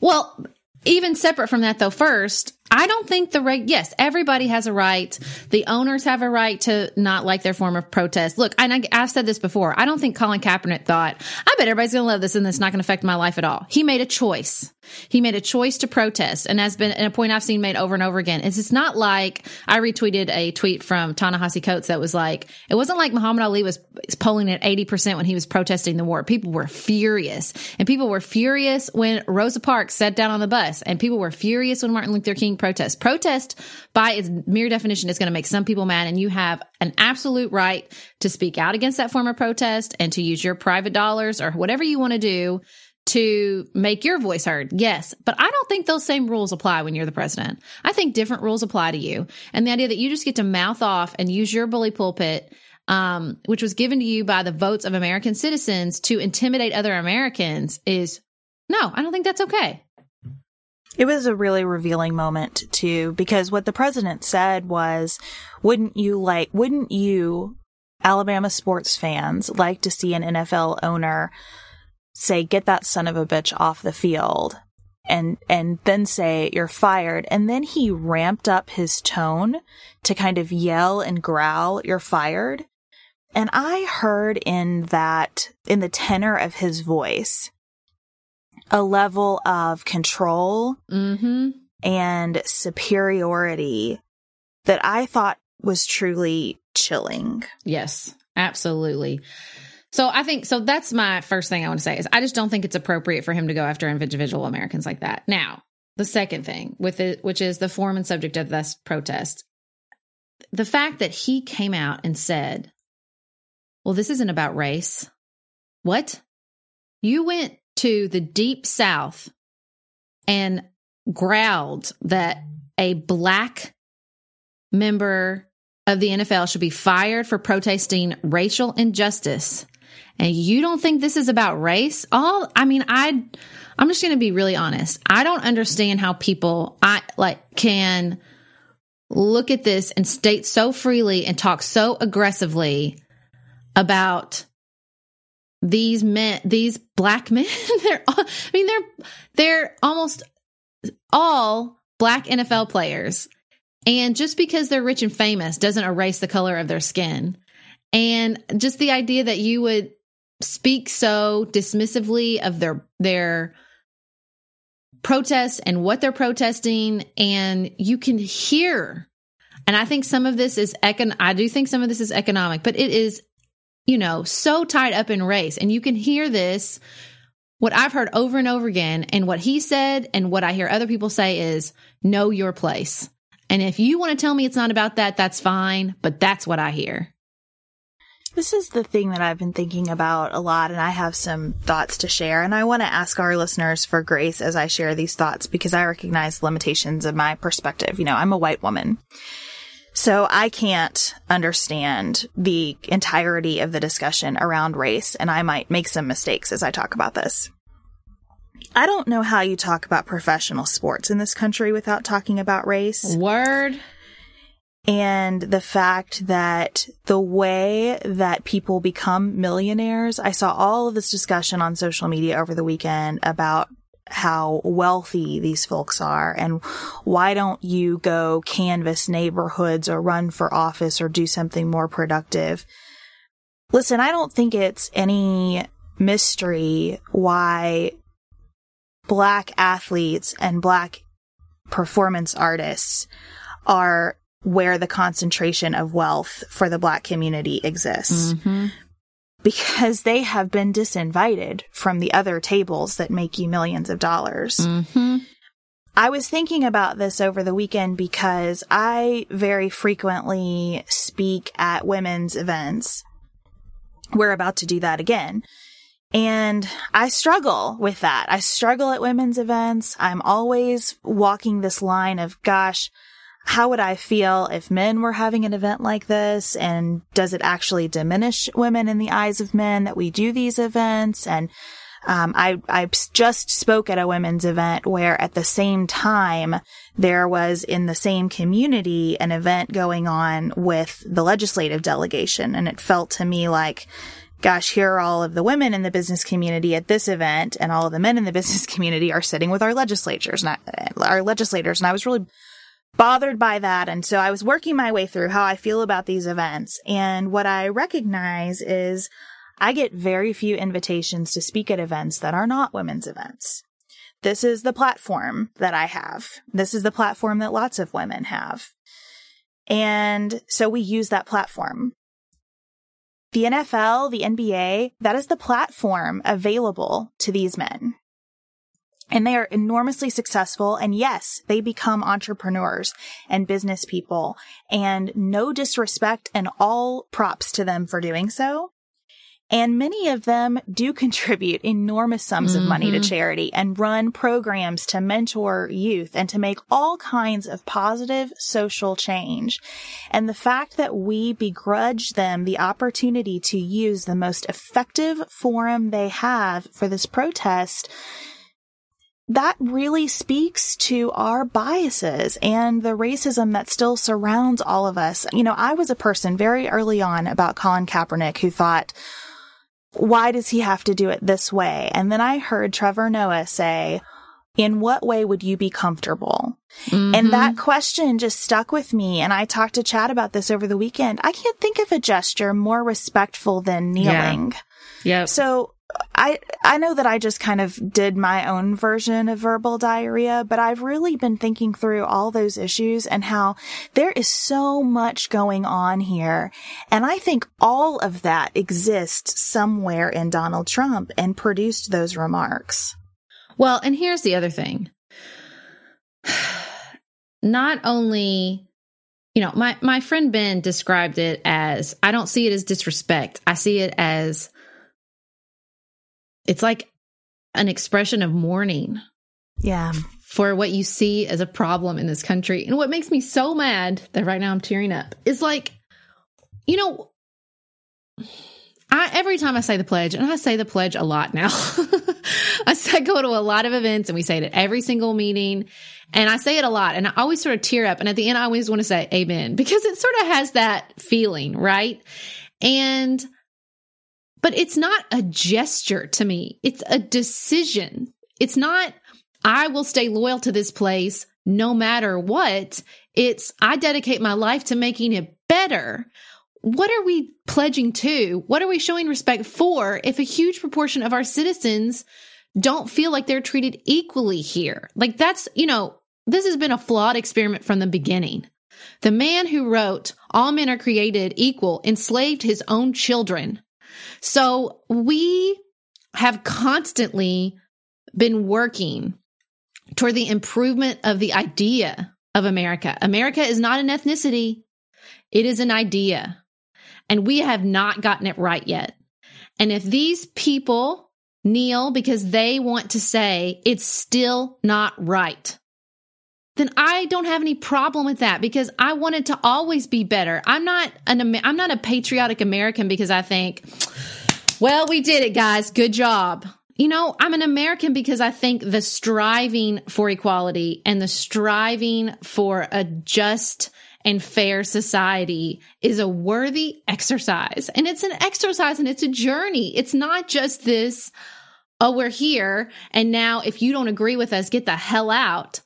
[SPEAKER 2] well, even separate from that though, first, I don't think the right, yes, everybody has a right. The owners have a right to not like their form of protest. Look, and I, have said this before. I don't think Colin Kaepernick thought, I bet everybody's going to love this and it's not going to affect my life at all. He made a choice. He made a choice to protest and has been and a point I've seen made over and over again. Is it's not like I retweeted a tweet from Ta-Nehisi Coates that was like, it wasn't like Muhammad Ali was polling at 80% when he was protesting the war. People were furious and people were furious when Rosa Parks sat down on the bus and people were furious when Martin Luther King protest. Protest, by its mere definition, is going to make some people mad, and you have an absolute right to speak out against that form of protest and to use your private dollars or whatever you want to do to make your voice heard. Yes, but I don't think those same rules apply when you're the president. I think different rules apply to you. And the idea that you just get to mouth off and use your bully pulpit um, which was given to you by the votes of American citizens to intimidate other Americans is no, I don't think that's okay.
[SPEAKER 3] It was a really revealing moment too, because what the president said was, wouldn't you like, wouldn't you, Alabama sports fans, like to see an NFL owner say, get that son of a bitch off the field? And, and then say, you're fired. And then he ramped up his tone to kind of yell and growl, you're fired. And I heard in that, in the tenor of his voice, a level of control mm-hmm. and superiority that I thought was truly chilling.
[SPEAKER 2] Yes, absolutely. So I think so that's my first thing I want to say is I just don't think it's appropriate for him to go after individual Americans like that. Now, the second thing with it which is the form and subject of this protest. The fact that he came out and said, "Well, this isn't about race." What? You went to the deep south and growled that a black member of the NFL should be fired for protesting racial injustice. And you don't think this is about race? All I mean, I I'm just going to be really honest. I don't understand how people I like can look at this and state so freely and talk so aggressively about these men, these black men, (laughs) they're, all, I mean, they're, they're almost all black NFL players. And just because they're rich and famous doesn't erase the color of their skin. And just the idea that you would speak so dismissively of their their protests and what they're protesting and you can hear and I think some of this is econ I do think some of this is economic, but it is you know, so tied up in race and you can hear this what I've heard over and over again and what he said and what I hear other people say is know your place. And if you want to tell me it's not about that, that's fine, but that's what I hear.
[SPEAKER 3] This is the thing that I've been thinking about a lot, and I have some thoughts to share. And I want to ask our listeners for grace as I share these thoughts because I recognize limitations of my perspective. You know, I'm a white woman. So I can't understand the entirety of the discussion around race, and I might make some mistakes as I talk about this. I don't know how you talk about professional sports in this country without talking about race.
[SPEAKER 2] Word
[SPEAKER 3] and the fact that the way that people become millionaires, I saw all of this discussion on social media over the weekend about how wealthy these folks are and why don't you go canvass neighborhoods or run for office or do something more productive? Listen, I don't think it's any mystery why black athletes and black performance artists are where the concentration of wealth for the black community exists. Mm-hmm. Because they have been disinvited from the other tables that make you millions of dollars. Mm-hmm. I was thinking about this over the weekend because I very frequently speak at women's events. We're about to do that again. And I struggle with that. I struggle at women's events. I'm always walking this line of, gosh, how would I feel if men were having an event like this? And does it actually diminish women in the eyes of men that we do these events? And um, I, I just spoke at a women's event where at the same time there was in the same community an event going on with the legislative delegation. And it felt to me like, gosh, here are all of the women in the business community at this event and all of the men in the (laughs) business community are sitting with our legislators, our legislators. And I was really bothered by that. And so I was working my way through how I feel about these events. And what I recognize is I get very few invitations to speak at events that are not women's events. This is the platform that I have. This is the platform that lots of women have. And so we use that platform. The NFL, the NBA, that is the platform available to these men and they are enormously successful. And yes, they become entrepreneurs and business people and no disrespect and all props to them for doing so. And many of them do (laughs) contribute enormous sums mm-hmm. of money to mm-hmm. charity and run programs to mentor youth and to make all kinds of positive social change. And the fact that we begrudge them the opportunity to use the most effective forum they have for this protest that really speaks to our biases and the racism that still surrounds all of us. You know, I was a person very early on about Colin Kaepernick who thought, why does he have to do it this way? And then I heard Trevor Noah say, in what way would you be comfortable? Mm-hmm. And that question just stuck with me. And I talked to Chad about this over the weekend. I can't think of a gesture more respectful than kneeling.
[SPEAKER 2] Yeah.
[SPEAKER 3] So I I know that I just kind of did my own version of verbal diarrhea, but I've really been thinking through all those issues and how there is so much going on here. And I think all of that exists somewhere in Donald Trump and produced those remarks.
[SPEAKER 2] Well, and here's the other thing. (sighs) Not only you know, my my friend Ben described it as I don't see it as disrespect. I see it as it's like an expression of mourning.
[SPEAKER 3] Yeah.
[SPEAKER 2] For what you see as a problem in this country. And what makes me so mad that right now I'm tearing up is like, you know, I every time I say the pledge, and I say the pledge a lot now. (laughs) I say, go to a lot of events and we say it at every single meeting. And I say it a lot and I always sort of tear up. And at the end, I always want to say amen because it sort of has that feeling, right? And but it's not a gesture to me. It's a decision. It's not, I will stay loyal to this place no matter what. It's, I dedicate my life to making it better. What are we pledging to? What are we showing respect for if a huge proportion of our citizens don't feel like they're treated equally here? Like that's, you know, this has been a flawed experiment from the beginning. The man who wrote, All men are created equal, enslaved his own children. So we have constantly been working toward the improvement of the idea of America. America is not an ethnicity, it is an idea. And we have not gotten it right yet. And if these people kneel because they want to say it's still not right, then I don't have any problem with that because I wanted to always be better. I'm not an I'm not a patriotic American because I think, well, we did it, guys. Good job. You know, I'm an American because I think the striving for equality and the striving for a just and fair society is a worthy exercise. And it's an exercise and it's a journey. It's not just this, oh, we're here. And now if you don't agree with us, get the hell out.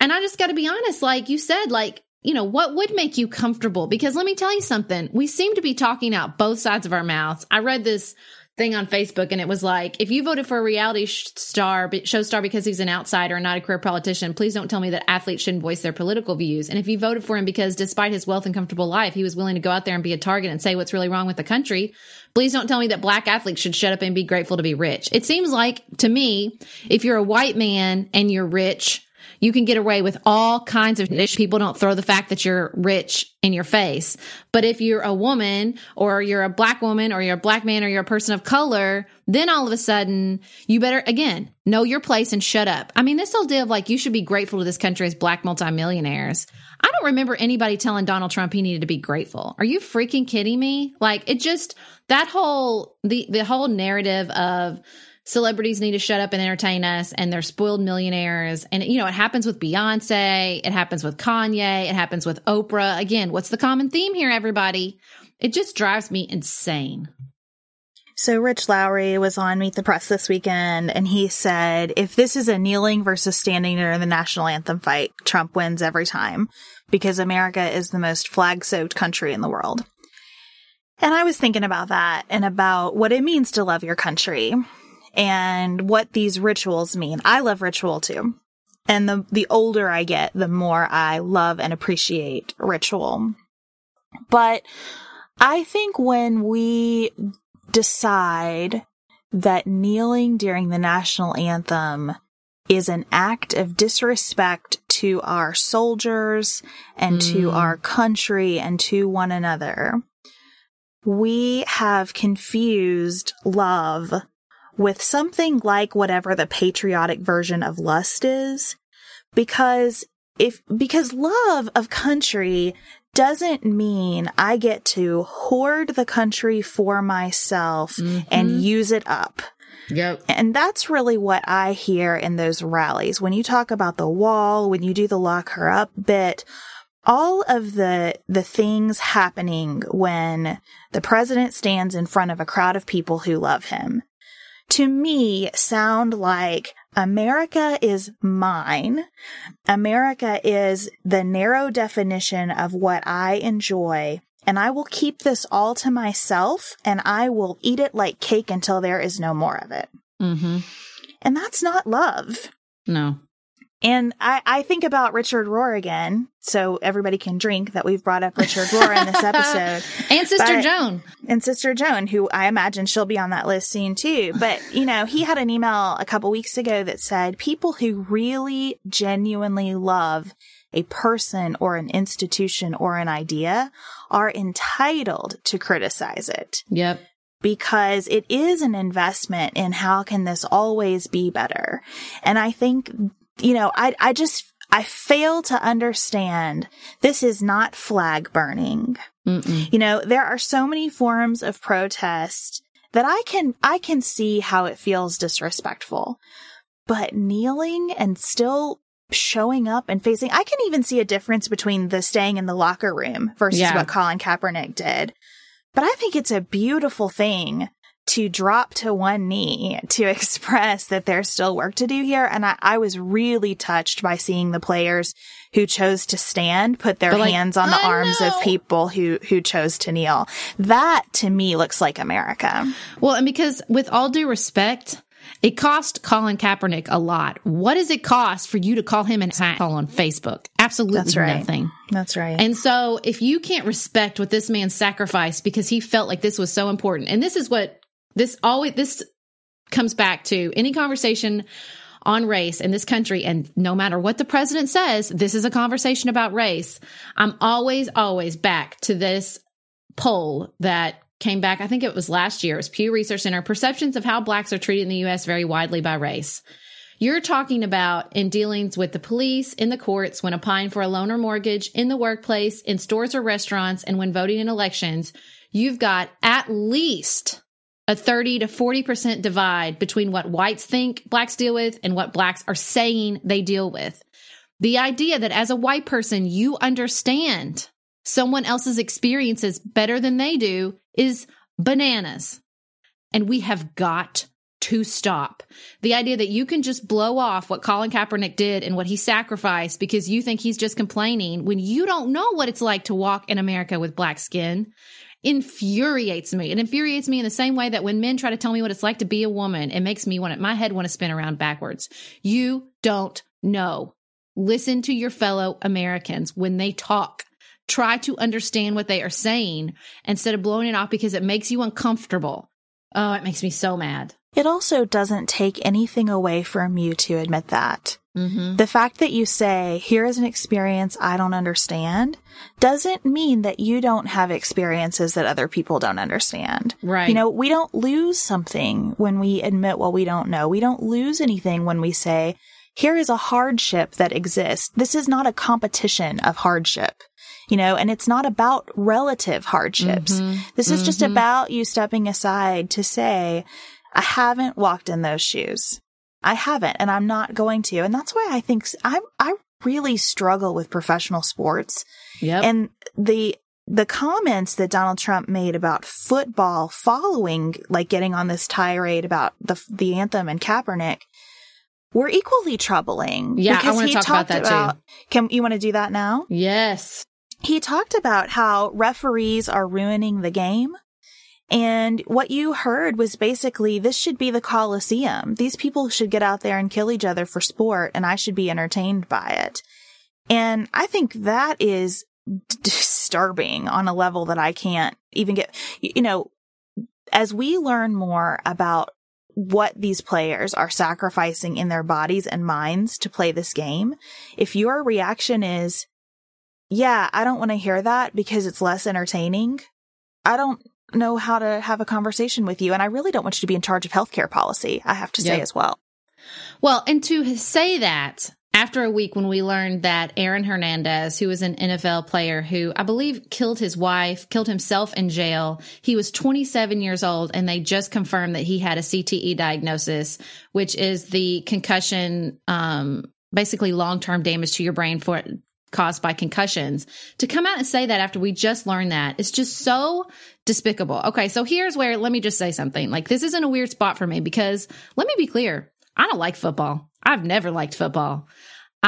[SPEAKER 2] And I just got to be honest, like you said, like, you know, what would make you comfortable? Because let me tell you something. We seem to be talking out both sides of our mouths. I read this thing on Facebook and it was like, if you voted for a reality star, show star because he's an outsider and not a career politician, please don't tell me that athletes shouldn't voice their political views. And if you voted for him because despite his wealth and comfortable life, he was willing to go out there and be a target and say what's really wrong with the country, please don't tell me that black athletes should shut up and be grateful to be rich. It seems like to me, if you're a white man and you're rich, you can get away with all kinds of people don't throw the fact that you're rich in your face. But if you're a woman or you're a black woman or you're a black man or you're a person of color, then all of a sudden you better again know your place and shut up. I mean, this whole deal of like you should be grateful to this country as black multimillionaires. I don't remember anybody telling Donald Trump he needed to be grateful. Are you freaking kidding me? Like it just that whole the the whole narrative of celebrities need to shut up and entertain us and they're spoiled millionaires. And, you know, it happens with Beyonce, it happens with Kanye, it happens with Oprah. Again, what's the common theme here, everybody? It just drives me insane.
[SPEAKER 3] So Rich Lowry was on Meet the Press this weekend and he said, if this is a kneeling versus standing during the national anthem fight, Trump wins every time because America is the most flag soaked country in the world. And I was thinking about that and about what it means to love your country and what these rituals mean. I love ritual too. And the, the older I get, the more I love and appreciate ritual. But I think when we decide that kneeling during the national anthem is an act of disrespect to our soldiers and mm. to our country and to one another, we have confused love with something like whatever the patriotic version of lust is. Because if, because love of country doesn't mean I get to hoard the country for myself mm-hmm. and use it up.
[SPEAKER 2] Yep.
[SPEAKER 3] And that's really what I hear in those rallies. When you talk about the wall, when you do the lock her up bit, all of the the things happening when the president stands in front of a crowd of people who love him to me sound like America is mine. America is the narrow definition of what I enjoy. And I will keep this all to myself and I will eat it like cake until there is no more of it.
[SPEAKER 2] Mm-hmm.
[SPEAKER 3] And that's not love.
[SPEAKER 2] No.
[SPEAKER 3] And I, I think about Richard Rohr again, so everybody can drink that we've brought up Richard Rohr in this episode. (laughs)
[SPEAKER 2] and Sister but, Joan.
[SPEAKER 3] And Sister Joan, who I imagine she'll be on that list soon too. But, you know, he had an email a couple weeks ago that said people who really genuinely love a person or an institution or an idea are entitled to criticize it.
[SPEAKER 2] Yep
[SPEAKER 3] because it is an investment in how can this always be better. And I think you know, I, I just, I fail to understand this is not flag burning. Mm-mm. You know, there are so many forms of protest that I can, I can see how it feels disrespectful, but kneeling and still showing up and facing, I can even see a difference between the staying in the locker room versus yeah. what Colin Kaepernick did. But I think it's a beautiful thing to drop to one knee to (laughs) express that there's still work to do here. And I, I was really touched by seeing the players who chose to stand put their
[SPEAKER 2] like,
[SPEAKER 3] hands on the
[SPEAKER 2] "I
[SPEAKER 3] arms
[SPEAKER 2] know."
[SPEAKER 3] of people who, who chose to kneel. That to me looks like America.
[SPEAKER 2] Well, and because with all due respect, it cost Colin Kaepernick a lot. What does it cost for you to call him an asshole on Facebook? Absolutely
[SPEAKER 3] That's right.
[SPEAKER 2] nothing.
[SPEAKER 3] That's right.
[SPEAKER 2] And so if you can't respect what this man sacrificed because he felt like this was so important, and this is what this always this comes back to any conversation on race in this country and no matter what the president says, this is a conversation about race. I'm always always back to this poll that came back, I think it was last year. It was Pew Research Center perceptions of how blacks are treated in the US vary widely by race. You're talking about in dealings with the police, in the courts, when applying for a loan or mortgage, in the workplace, in stores or restaurants, and when voting in elections, you've got at least a 30 to 40% divide between what whites think blacks deal with and what blacks are saying they deal with. The idea that as a white person, you understand someone else's experiences better than they do is bananas. And we have got to stop. The idea that you can just blow off what Colin Kaepernick did and what he sacrificed because you think he's just complaining when you don't know what it's like to walk in America with black skin infuriates me. It infuriates me in the same way that when men try to tell me what it's like to be a woman, it makes me want my head want to spin around backwards. You don't know. Listen to your fellow Americans when they talk. Try to understand what they are saying instead of blowing it off because it makes you uncomfortable. Oh, it makes me so mad.
[SPEAKER 3] It also doesn't take anything away from you to admit that.
[SPEAKER 2] Mm-hmm.
[SPEAKER 3] The fact that you say, here is an experience I don't understand doesn't mean that you don't have experiences that other people don't understand.
[SPEAKER 2] Right.
[SPEAKER 3] You know, we don't lose something when we admit what we don't know. We don't lose anything when we say, here is a hardship that exists. This is not a competition of hardship. You know, and it's not about relative hardships. This is just about you stepping aside to say, I haven't walked in those shoes. I haven't, and I'm not going to. And that's why I think I, I really struggle with professional sports
[SPEAKER 2] Yep.
[SPEAKER 3] and the, the comments that Donald Trump made about football following, like getting on this tirade about the, the anthem and Kaepernick were equally troubling.
[SPEAKER 2] Yeah, I
[SPEAKER 3] because
[SPEAKER 2] wanna
[SPEAKER 3] he
[SPEAKER 2] talk about that too.
[SPEAKER 3] Can you want to do that now?
[SPEAKER 2] yes.
[SPEAKER 3] he talked about how referees are ruining the game. And what you heard was basically this should be the Coliseum. These people should get out there and kill each other for sport, and I should be entertained by it. And I think that is disturbing on a level that I can't even get, you know, as we learn more about what these players are sacrificing in their bodies and minds to play this game, if your reaction is, yeah, I don't want to hear that because it's less entertaining. I don't know how to have a conversation with you. And I really don't want you to be in charge of healthcare policy, I have to say
[SPEAKER 2] Yep.
[SPEAKER 3] as well.
[SPEAKER 2] Well, and to say that after a week when we learned that Aaron Hernandez, who was an NFL player who I believe killed his wife, killed himself in jail, he was 27 years old, and they just confirmed that he had a CTE diagnosis, which is the concussion, um, basically long term damage to your brain for caused by concussions. To come out and say that after we just learned that, it's just so despicable. Okay, so here's where let me just say something. Like this isn't a weird spot for me because let me be clear. I don't like football. I've never liked football.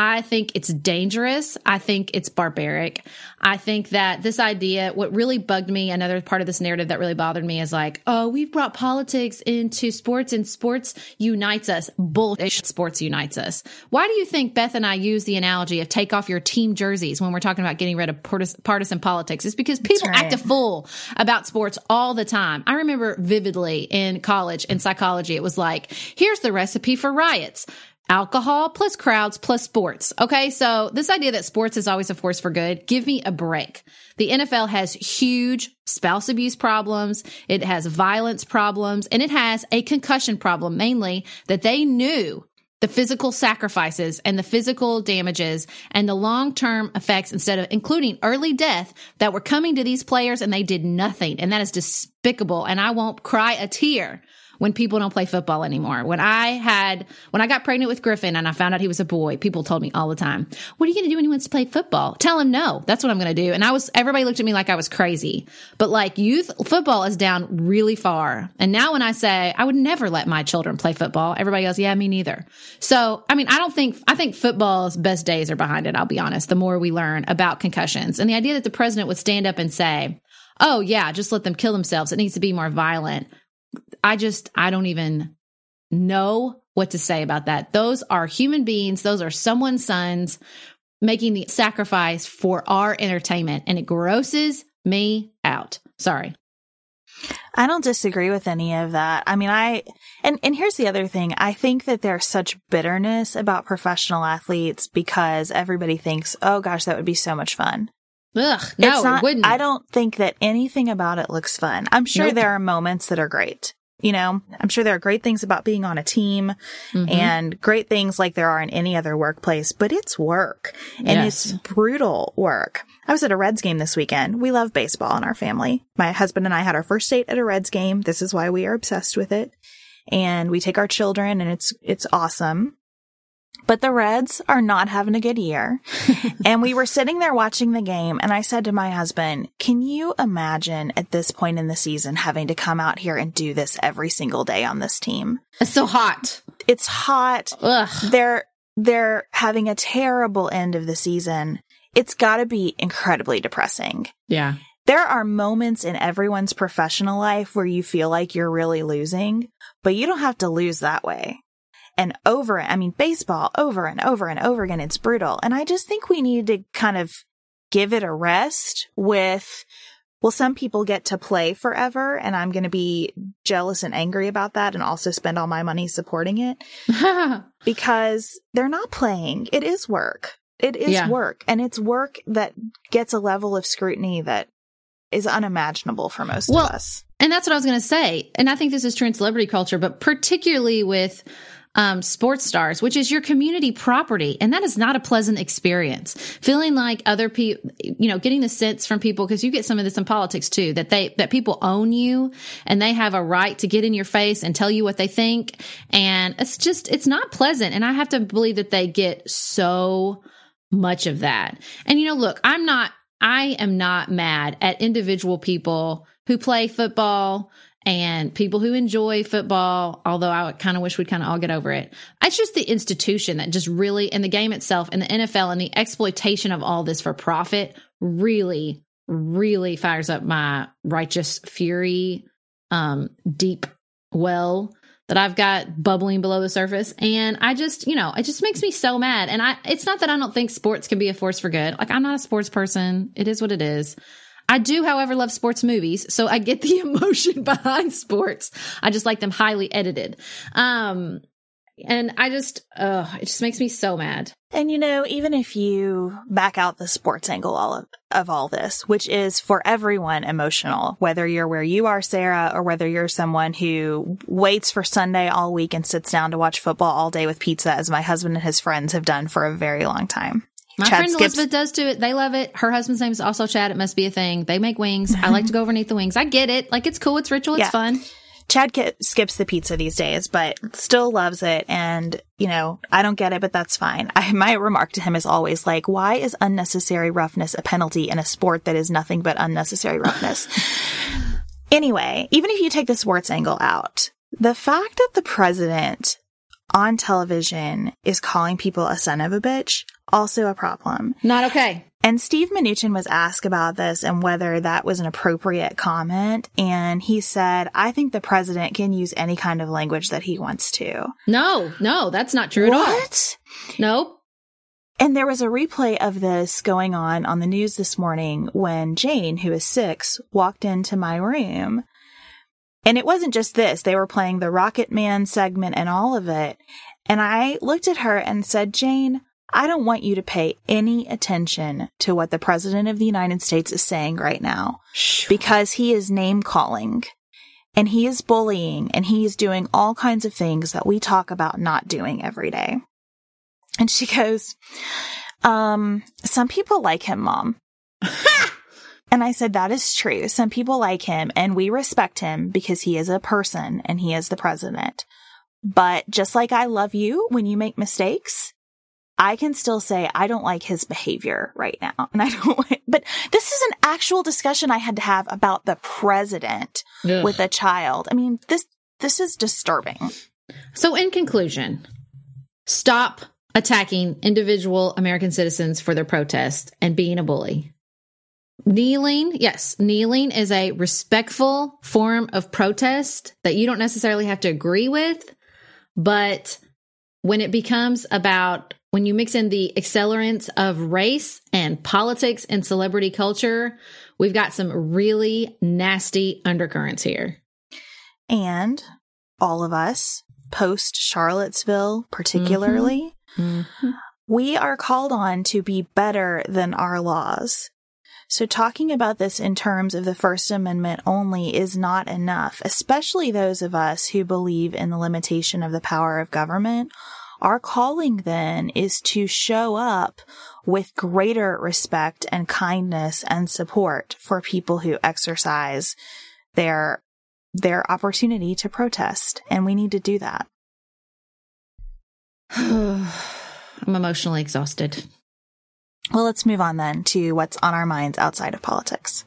[SPEAKER 2] I think it's dangerous. I think it's barbaric. I think that this idea, what really bugged me, another part of this narrative that really bothered me is like, oh, we've brought politics into sports and sports unites us. Bullshit. Sports unites us. Why do you think Beth and I use the analogy of take off your team jerseys when we're talking about getting rid of partisan politics? It's because people
[SPEAKER 3] right.
[SPEAKER 2] act a fool about sports all the time. I remember vividly in college in psychology, it was like, here's the recipe for riots alcohol plus crowds plus sports. Okay. So this idea that sports is always a force for good, give me a break. The NFL has huge spouse abuse problems. It has violence problems and it has a concussion problem, mainly that they knew the physical sacrifices and the physical damages and the long term effects instead of including early death that were coming to these players and they did nothing. And that is despicable. And I won't cry a tear when people don't play football anymore. When I had, when I got pregnant with Griffin and I found out he was a boy, people told me all the time, what are you going to do when he wants to play football? Tell him no. That's what I'm going to do. And I was, everybody looked at me like I was crazy. But like youth football is down really far. And now when I say I would never let my children play football, everybody goes, yeah, me neither. So, I mean, I don't think, I think football's best days are behind it. I'll be honest. The more we learn about concussions and the idea that the president would stand up and say, oh yeah, just let them kill themselves. It needs to be more violent. I just, I don't even know what to say about that. Those are human beings. Those are someone's sons making the sacrifice for our entertainment and it grosses me out. Sorry.
[SPEAKER 3] I don't disagree with any of that. I mean, I, and, and here's the other thing. I think that there's such bitterness about professional athletes because everybody thinks, oh gosh, that would be so much fun.
[SPEAKER 2] Ugh, no,
[SPEAKER 3] not,
[SPEAKER 2] it wouldn't.
[SPEAKER 3] I don't think that anything about it looks fun. I'm sure
[SPEAKER 2] Nope.
[SPEAKER 3] there are moments that are great. You know, I'm sure there are great things about being on a team
[SPEAKER 2] Mhm.
[SPEAKER 3] and great things like there are in any other workplace, but it's work and
[SPEAKER 2] Yes.
[SPEAKER 3] it's brutal work. I was at a Reds game this weekend. We love baseball in our family. My husband and I had our first date at a Reds game. This is why we are obsessed with it. And we take our children and it's, it's awesome. But the Reds are not having a good year. (laughs) and we were sitting there watching the game and I said to my husband, can you imagine at this point in the season having to come out here and do this every single day on this team?
[SPEAKER 2] It's so hot.
[SPEAKER 3] It's hot.
[SPEAKER 2] Ugh.
[SPEAKER 3] They're, they're having a terrible end of the season. It's gotta be incredibly depressing.
[SPEAKER 2] Yeah.
[SPEAKER 3] There are moments in everyone's professional life where you feel like you're really losing, but you don't have to lose that way. And over, I mean, baseball over and over and over again, it's brutal. And I just think we need to kind of give it a rest with, well, some people get to play forever and I'm going to be jealous and angry about that and also spend all my money supporting it (laughs) because they're not playing. It is work. It is
[SPEAKER 2] Yeah.
[SPEAKER 3] work and it's work that gets a level of scrutiny that is unimaginable for most
[SPEAKER 2] Well,
[SPEAKER 3] of us.
[SPEAKER 2] And that's what I was going to say. And I think this is true in celebrity culture, but particularly with um, sports stars, which is your community property. And that is not a pleasant experience. Feeling like other people, you know, getting the sense from people, because you get some of this in politics too, that they, that people own you and they have a right to get in your face and tell you what they think. And it's just, it's not pleasant. And I have to believe that they get so much of that. And, you know, look, I'm not, I am not mad at individual people who play football and people who enjoy football, although I kind of wish we'd kind of all get over it. It's just the institution that just really, and the game itself and the NFL and the exploitation of all this for profit really, really fires up my righteous fury, um, deep well that I've got bubbling below the surface. And I just, you know, it just makes me so mad. And I, it's not that I don't think sports can be a force for good. Like I'm not a sports person. It is what it is. I do, however, love sports movies, so I get the (laughs) emotion behind sports. I just like them highly edited. Um, and I just, uh, it just makes me so mad.
[SPEAKER 3] And you know, even if you back out the sports angle all of, of all this, which is for everyone emotional, whether you're where you are, Sarah, or whether you're someone who waits for Sunday all week and sits down to watch football all day with pizza, as my husband and his friends have done for a very long time.
[SPEAKER 2] My
[SPEAKER 3] Chad
[SPEAKER 2] friend
[SPEAKER 3] skips-
[SPEAKER 2] Elizabeth does too. It. They love it. Her husband's name is also Chad. It must be a thing. They make wings. I like to go overneath the wings. I get it. Like it's cool. It's ritual. It's
[SPEAKER 3] Yeah.
[SPEAKER 2] fun.
[SPEAKER 3] Chad ki- skips the pizza these days, but still loves it. And, you know, I don't get it, but that's fine. I, my remark to him is always like, why is unnecessary roughness a penalty in a sport that is nothing but unnecessary roughness? (sighs) anyway, even if you take the sports angle out, the fact that the president on television is calling people a son of a bitch, also a problem.
[SPEAKER 2] Not okay.
[SPEAKER 3] And Steve Mnuchin was asked about this and whether that was an appropriate comment. And he said, I think the president can use any kind of language that he wants to.
[SPEAKER 2] No, no, that's not true at all.
[SPEAKER 3] What?
[SPEAKER 2] Nope.
[SPEAKER 3] And there was a replay of this going on on the news this morning when Jane, who is six, walked into my room. And it wasn't just this. They were playing the Rocket Man segment and all of it. And I looked at her and said, Jane, I don't want you to pay any attention to what the president of the United States is saying right now because he is name calling and he is bullying and he is doing all kinds of things that we talk about not doing every day. And she goes, um, some people like him, mom. (laughs) And I said, that is true. Some people like him and we respect him because he is a person and he is the president. But just like I love you when you make mistakes, I can still say I don't like his behavior right now. (laughs) And I don't, but this is an actual discussion I had to have about the president Ugh. with a child. I mean, this, this is disturbing.
[SPEAKER 2] So in conclusion, stop attacking individual American citizens for their protest and being a bully. Kneeling, yes, kneeling is a respectful form of protest that you don't necessarily have to agree with, but when it becomes about when you mix in the accelerants of race and politics and celebrity culture, we've got some really nasty undercurrents here.
[SPEAKER 3] And all of us, post Charlottesville particularly, mm-hmm. Mm-hmm. we are called on to be better than our laws. So talking about this in terms of the First Amendment only is not enough, especially those of us who believe in the limitation of the power of government. Our calling then is to show up with greater respect and kindness and support for people who exercise their their opportunity to protest and we need to do that. (sighs)
[SPEAKER 2] I'm emotionally exhausted.
[SPEAKER 3] Well, let's move on then to what's on our minds outside of politics.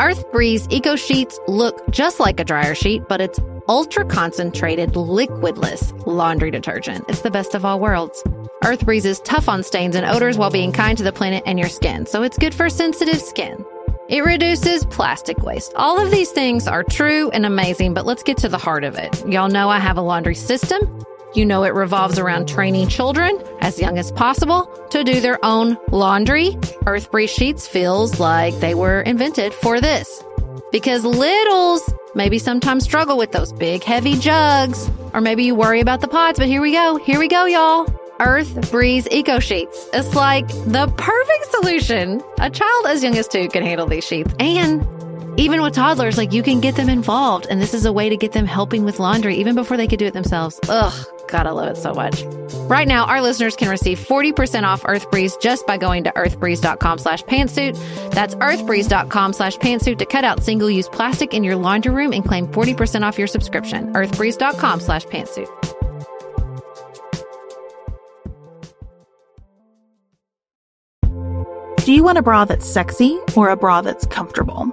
[SPEAKER 2] Earth Breeze Eco Sheets look just like a dryer sheet, but it's ultra concentrated, liquidless laundry detergent. It's the best of all worlds. Earth Breeze is tough on stains and odors while being kind to the planet and your skin, so it's good for sensitive skin. It reduces plastic waste. All of these things are true and amazing, but let's get to the heart of it. Y'all know I have a laundry system. You know it revolves around training children as young as possible to do their own laundry. Earth Breeze Sheets feels like they were invented for this. Because littles maybe sometimes struggle with those big heavy jugs, or maybe you worry about the pods, but here we go. Here we go, y'all. Earth Breeze Eco Sheets. It's like the perfect solution. A child as young as two can handle these sheets. And even with toddlers, like you can get them involved. And this is a way to get them helping with laundry even before they could do it themselves. Ugh, God, I love it so much. Right now, our listeners can receive 40% off EarthBreeze just by going to earthbreeze.com slash pantsuit. That's earthbreeze.com slash pantsuit to cut out single-use plastic in your laundry room and claim 40% off your subscription. earthbreeze.com slash pantsuit.
[SPEAKER 3] Do you want a bra that's sexy or a bra that's comfortable?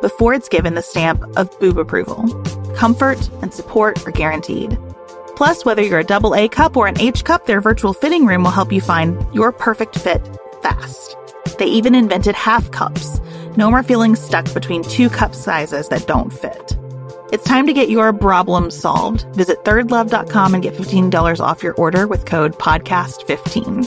[SPEAKER 3] before it's given the stamp of boob approval. Comfort and support are guaranteed. Plus, whether you're a double A cup or an H cup, their virtual fitting room will help you find your perfect fit fast. They even invented half cups. No more feeling stuck between two cup sizes that don't fit. It's time to get your problem solved. Visit thirdlove.com and get $15 off your order with code podcast15.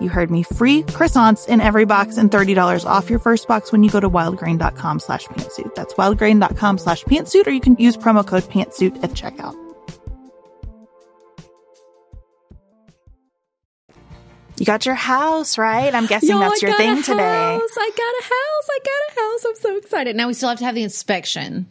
[SPEAKER 3] You heard me. Free croissants in every box and $30 off your first box when you go to wildgrain.com slash pantsuit. That's wildgrain.com slash pantsuit, or you can use promo code pantsuit at checkout. You got your house, right? I'm guessing
[SPEAKER 2] Yo,
[SPEAKER 3] that's
[SPEAKER 2] I
[SPEAKER 3] your
[SPEAKER 2] got a
[SPEAKER 3] thing today.
[SPEAKER 2] house. I got a house. I got a house. I'm so excited. Now we still have to have the inspection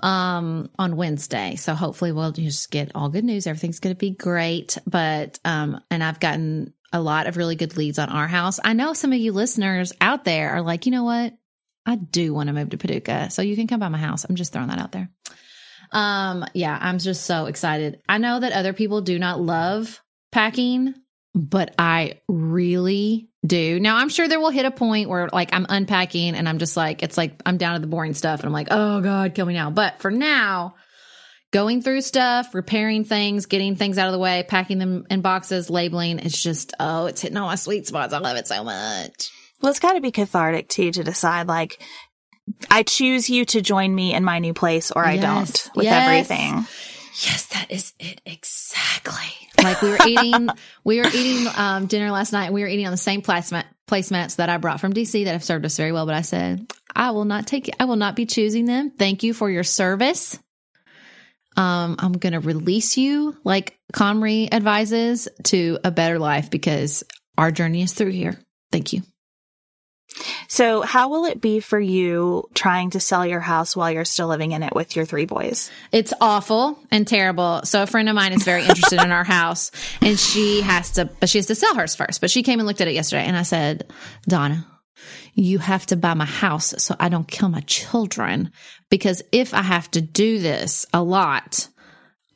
[SPEAKER 2] um, on Wednesday. So hopefully we'll just get all good news. Everything's going to be great. But, um, and I've gotten a lot of really good leads on our house. I know some of you listeners out there are like, you know what? I do want to move to Paducah. So you can come by my house. I'm just throwing that out there. Um, yeah, I'm just so excited. I know that other people do not love packing, but I really do. Now, I'm sure there will hit a point where like I'm unpacking and I'm just like, it's like I'm down to the boring stuff and I'm like, oh God, kill me now. But for now, going through stuff, repairing things, getting things out of the way, packing them in boxes, labeling, it's just, oh, it's hitting all my sweet spots. I love it so much.
[SPEAKER 3] Well, it's got to be cathartic too to decide like I choose you to join me in my new place or I
[SPEAKER 2] Yes.
[SPEAKER 3] don't with
[SPEAKER 2] Yes.
[SPEAKER 3] everything.
[SPEAKER 2] Yes, that is it exactly. Like we were eating, (laughs) we were eating um, dinner last night. and We were eating on the same placemat, placemats that I brought from DC that have served us very well. But I said, I will not take, I will not be choosing them. Thank you for your service. Um, I'm going to release you, like Comrie advises, to a better life because our journey is through here. Thank you.
[SPEAKER 3] So, how will it be for you trying to sell your house while you're still living in it with your three boys?
[SPEAKER 2] It's awful and terrible. So a friend of mine is very interested in our (laughs) house and she has to, but she has to sell hers first. But she came and looked at it yesterday and I said, Donna, you have to buy my house so I don't kill my children because if I have to do this a lot,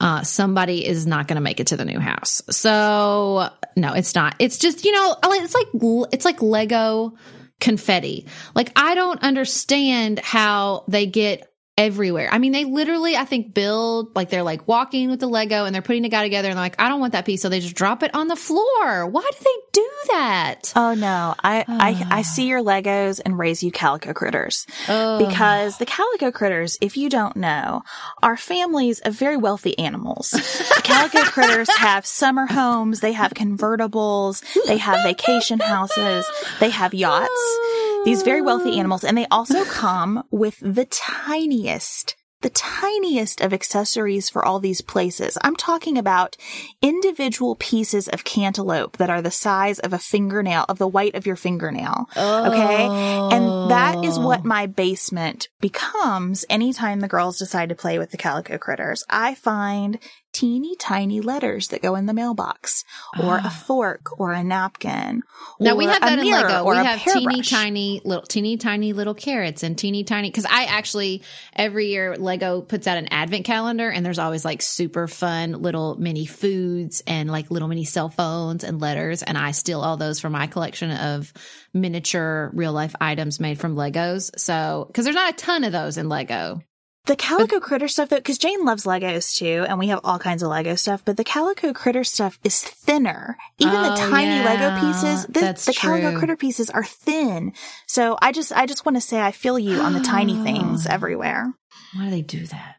[SPEAKER 2] uh, somebody is not going to make it to the new house. So no, it's not. It's just, you know, it's like, it's like Lego confetti. Like I don't understand how they get everywhere. I mean, they literally, I think, build like they're like walking with the Lego and they're putting a guy together and they're like, I don't want that piece. So they just drop it on the floor. Why do they do that?
[SPEAKER 3] Oh no, I, I, I (sighs) see your Legos and raise you calico critters
[SPEAKER 2] Oh.
[SPEAKER 3] because the calico critters, if you don't know, are families of very wealthy animals. the calico (laughs) critters have summer homes, they have convertibles, they have vacation houses, they have yachts. These very wealthy animals, and they also (laughs) come with the tiniest, the tiniest of accessories for all these places. I'm talking about individual pieces of cantaloupe that are the size of a fingernail, of the white of your fingernail. Okay. And that is what oh. my basement becomes anytime the girls decide to play with the calico critters. I find teeny tiny letters that go in the mailbox or a ah. fork or a napkin.
[SPEAKER 2] Now we have that in Lego. We have teeny tiny little, teeny tiny little carrots and teeny tiny. Because I actually every year Lego puts out an advent calendar, and there's always like super fun little mini foods and like little mini cell phones and letters. And I steal all those from my collection of miniature real life items made from Legos. So because there's not a ton of those in Lego.
[SPEAKER 3] The calico critter stuff, though, because Jane loves Legos too, and we have all kinds of Lego stuff, but the calico critter stuff is thinner. Even the
[SPEAKER 2] Oh,
[SPEAKER 3] tiny
[SPEAKER 2] yeah,
[SPEAKER 3] Lego pieces, the, the calico critter pieces are thin. So I just, I just want to say I feel you on the tiny things ah. everywhere.
[SPEAKER 2] Why do they do that?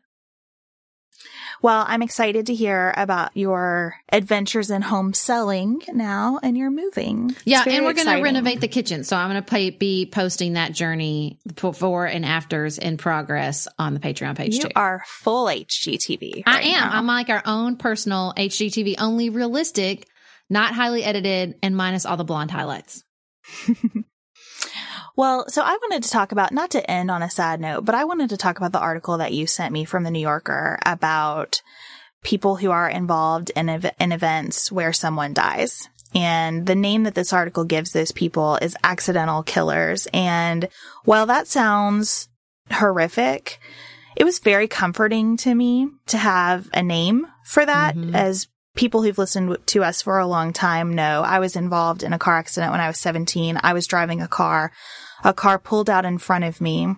[SPEAKER 3] Well, I'm excited to hear about your adventures in home selling now and you're moving.
[SPEAKER 2] Yeah, and we're going to renovate the kitchen. So I'm going to be posting that journey before and afters in progress on the Patreon page
[SPEAKER 3] You
[SPEAKER 2] too.
[SPEAKER 3] are full HGTV.
[SPEAKER 2] I am.
[SPEAKER 3] now.
[SPEAKER 2] I'm like our own personal HGTV, only realistic, not highly edited, and minus all the blonde highlights. (laughs)
[SPEAKER 3] Well, so I wanted to talk about, not to end on a sad note, but I wanted to talk about the article that you sent me from the New Yorker about people who are involved in, ev- in events where someone dies. And the name that this article gives those people is accidental killers. And while that sounds horrific, it was very comforting to me to have a name for that mm-hmm. as people who've listened to us for a long time know I was involved in a car accident when I was 17. I was driving a car. A car pulled out in front of me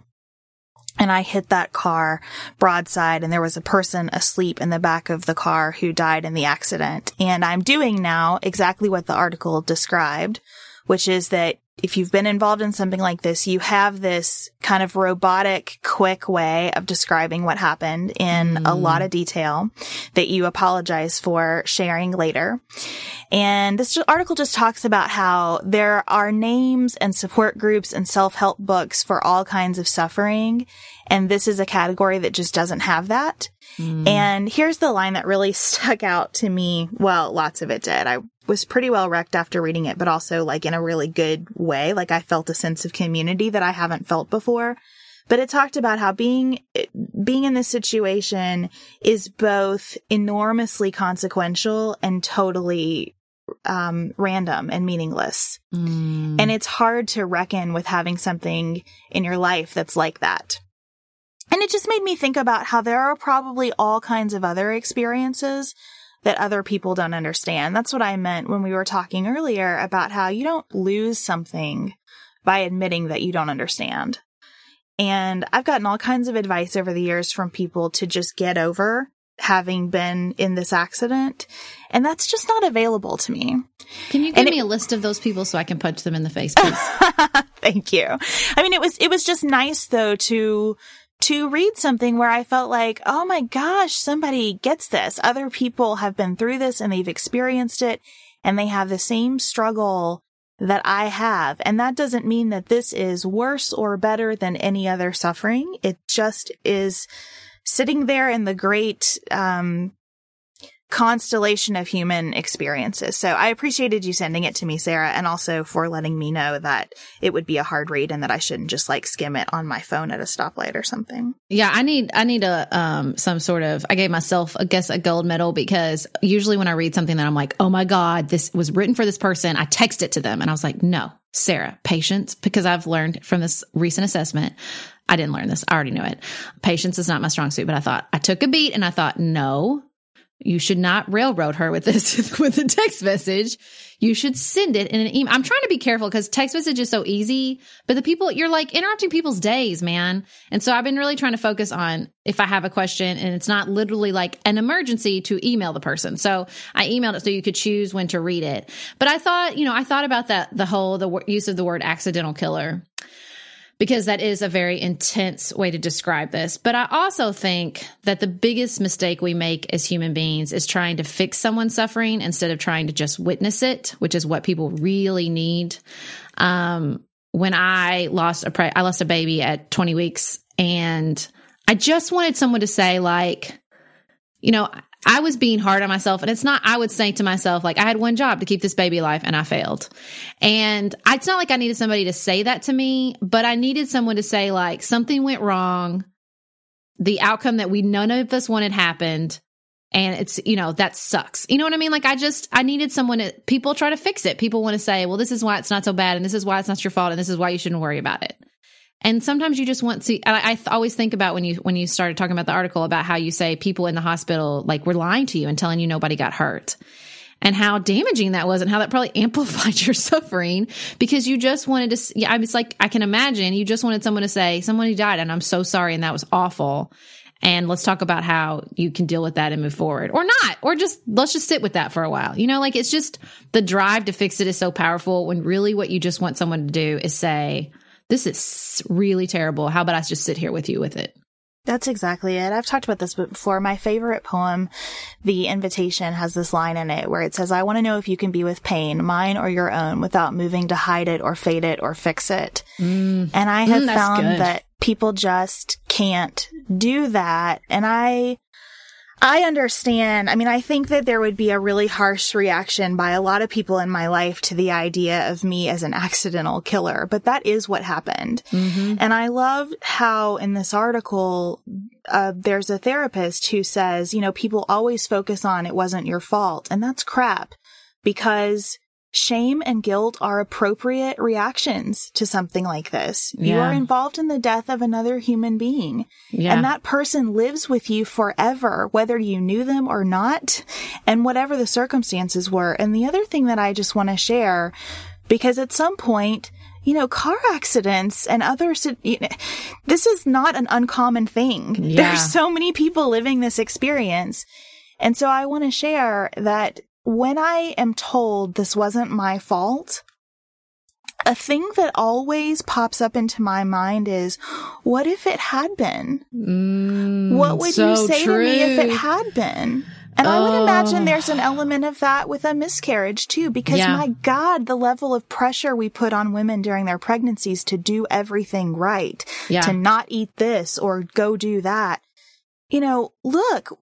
[SPEAKER 3] and I hit that car broadside and there was a person asleep in the back of the car who died in the accident. And I'm doing now exactly what the article described, which is that if you've been involved in something like this, you have this kind of robotic, quick way of describing what happened in mm. a lot of detail that you apologize for sharing later. And this article just talks about how there are names and support groups and self-help books for all kinds of suffering. And this is a category that just doesn't have that. Mm. And here's the line that really (laughs) stuck out to me. Well, lots of it did. I was pretty well wrecked after reading it, but also like in a really good way. Like I felt a sense of community that I haven't felt before. But it talked about how being, being in this situation is both enormously consequential and totally, um, random and meaningless. Mm. And it's hard to reckon with having something in your life that's like that. And it just made me think about how there are probably all kinds of other experiences that other people don't understand. That's what I meant when we were talking earlier about how you don't lose something by admitting that you don't understand. And I've gotten all kinds of advice over the years from people to just get over having been in this accident. And that's just not available to me.
[SPEAKER 2] Can you give and me it, a list of those people so I can punch them in the face, please? (laughs)
[SPEAKER 3] Thank you. I mean, it was, it was just nice though to, to read something where I felt like, oh my gosh, somebody gets this. Other people have been through this and they've experienced it and they have the same struggle that I have. And that doesn't mean that this is worse or better than any other suffering. It just is sitting there in the great, um, constellation of human experiences. So I appreciated you sending it to me, Sarah, and also for letting me know that it would be a hard read and that I shouldn't just like skim it on my phone at a stoplight or something.
[SPEAKER 2] Yeah, I need I need a um some sort of I gave myself I guess a gold medal because usually when I read something that I'm like, "Oh my god, this was written for this person." I text it to them and I was like, "No, Sarah, patience because I've learned from this recent assessment I didn't learn this. I already knew it. Patience is not my strong suit, but I thought I took a beat and I thought, no, you should not railroad her with this (laughs) with a text message. You should send it in an email. I'm trying to be careful because text message is so easy, but the people you're like interrupting people's days, man. And so I've been really trying to focus on if I have a question and it's not literally like an emergency to email the person. So I emailed it so you could choose when to read it. But I thought, you know, I thought about that the whole the use of the word accidental killer because that is a very intense way to describe this. But I also think that the biggest mistake we make as human beings is trying to fix someone's suffering instead of trying to just witness it, which is what people really need. Um, when I lost a pre- I lost a baby at 20 weeks and I just wanted someone to say like, you know, I was being hard on myself. And it's not, I would say to myself, like, I had one job to keep this baby alive and I failed. And it's not like I needed somebody to say that to me, but I needed someone to say, like, something went wrong. The outcome that we, none of us wanted happened. And it's, you know, that sucks. You know what I mean? Like, I just, I needed someone to, people try to fix it. People want to say, well, this is why it's not so bad. And this is why it's not your fault. And this is why you shouldn't worry about it. And sometimes you just want to, I, I always think about when you, when you started talking about the article about how you say people in the hospital, like were lying to you and telling you nobody got hurt and how damaging that was and how that probably (laughs) amplified your suffering because you just wanted to, yeah, I was like, I can imagine you just wanted someone to say, somebody died and I'm so sorry and that was awful. And let's talk about how you can deal with that and move forward or not, or just let's just sit with that for a while. You know, like it's just the drive to fix it is so powerful when really what you just want someone to do is say, this is really terrible. How about I just sit here with you with it?
[SPEAKER 3] That's exactly it. I've talked about this before. My favorite poem, The Invitation, has this line in it where it says, I want to know if you can be with pain, mine or your own, without moving to hide it or fade it or fix it. Mm. And I have mm, found good. that people just can't do that. And I, I understand. I mean, I think that there would be a really harsh reaction by a lot of people in my life to the idea of me as an accidental killer, but that is what happened. Mm-hmm. And I love how in this article, uh, there's a therapist who says, you know, people always focus on it wasn't your fault. And that's crap because shame and guilt are appropriate reactions to something like this. Yeah. You are involved in the death of another human being. Yeah. And that person lives with you forever, whether you knew them or not, and whatever the circumstances were. And the other thing that I just want to share, because at some point, you know, car accidents and other, you know, this is not an uncommon thing. (laughs)
[SPEAKER 2] Yeah.
[SPEAKER 3] There's so many people living this experience. And so I want to share that when I am told this wasn't my fault, a thing that always pops up into my mind is, what if it had been?
[SPEAKER 2] Mm,
[SPEAKER 3] what would
[SPEAKER 2] so
[SPEAKER 3] you say
[SPEAKER 2] true.
[SPEAKER 3] to me if it had been? And I would imagine
[SPEAKER 2] Oh.
[SPEAKER 3] there's an element of that with a miscarriage too, because
[SPEAKER 2] Yeah.
[SPEAKER 3] my God, the level of pressure we put on women during their pregnancies to do everything right,
[SPEAKER 2] Yeah.
[SPEAKER 3] to not eat this or go do that. You know, look,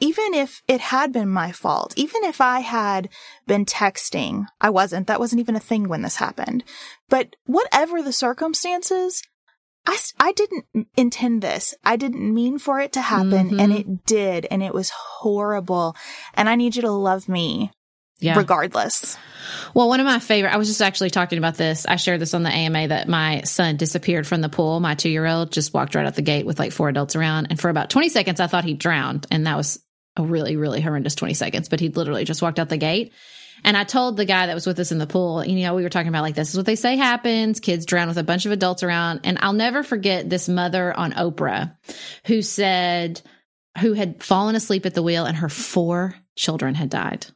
[SPEAKER 3] even if it had been my fault, even if I had been texting, I wasn't, that wasn't even a thing when this happened. But whatever the circumstances, I, I didn't intend this. I didn't mean for it to happen and
[SPEAKER 2] Mhm.
[SPEAKER 3] it did. And it was horrible. And I need you to love me
[SPEAKER 2] yeah.
[SPEAKER 3] regardless.
[SPEAKER 2] Well, one of my favorite, I was just actually talking about this. I shared this on the AMA that my son disappeared from the pool. My two year old just walked right out the gate with like four adults around. And for about 20 seconds, I thought he drowned. And that was a really, really horrendous 20 seconds, but he'd literally just walked out the gate. And I told the guy that was with us in the pool, you know, we were talking about like, this is what they say happens. Kids drown with a bunch of adults around. And I'll never forget this mother on Oprah who said, who had fallen asleep at the wheel and her four children had died.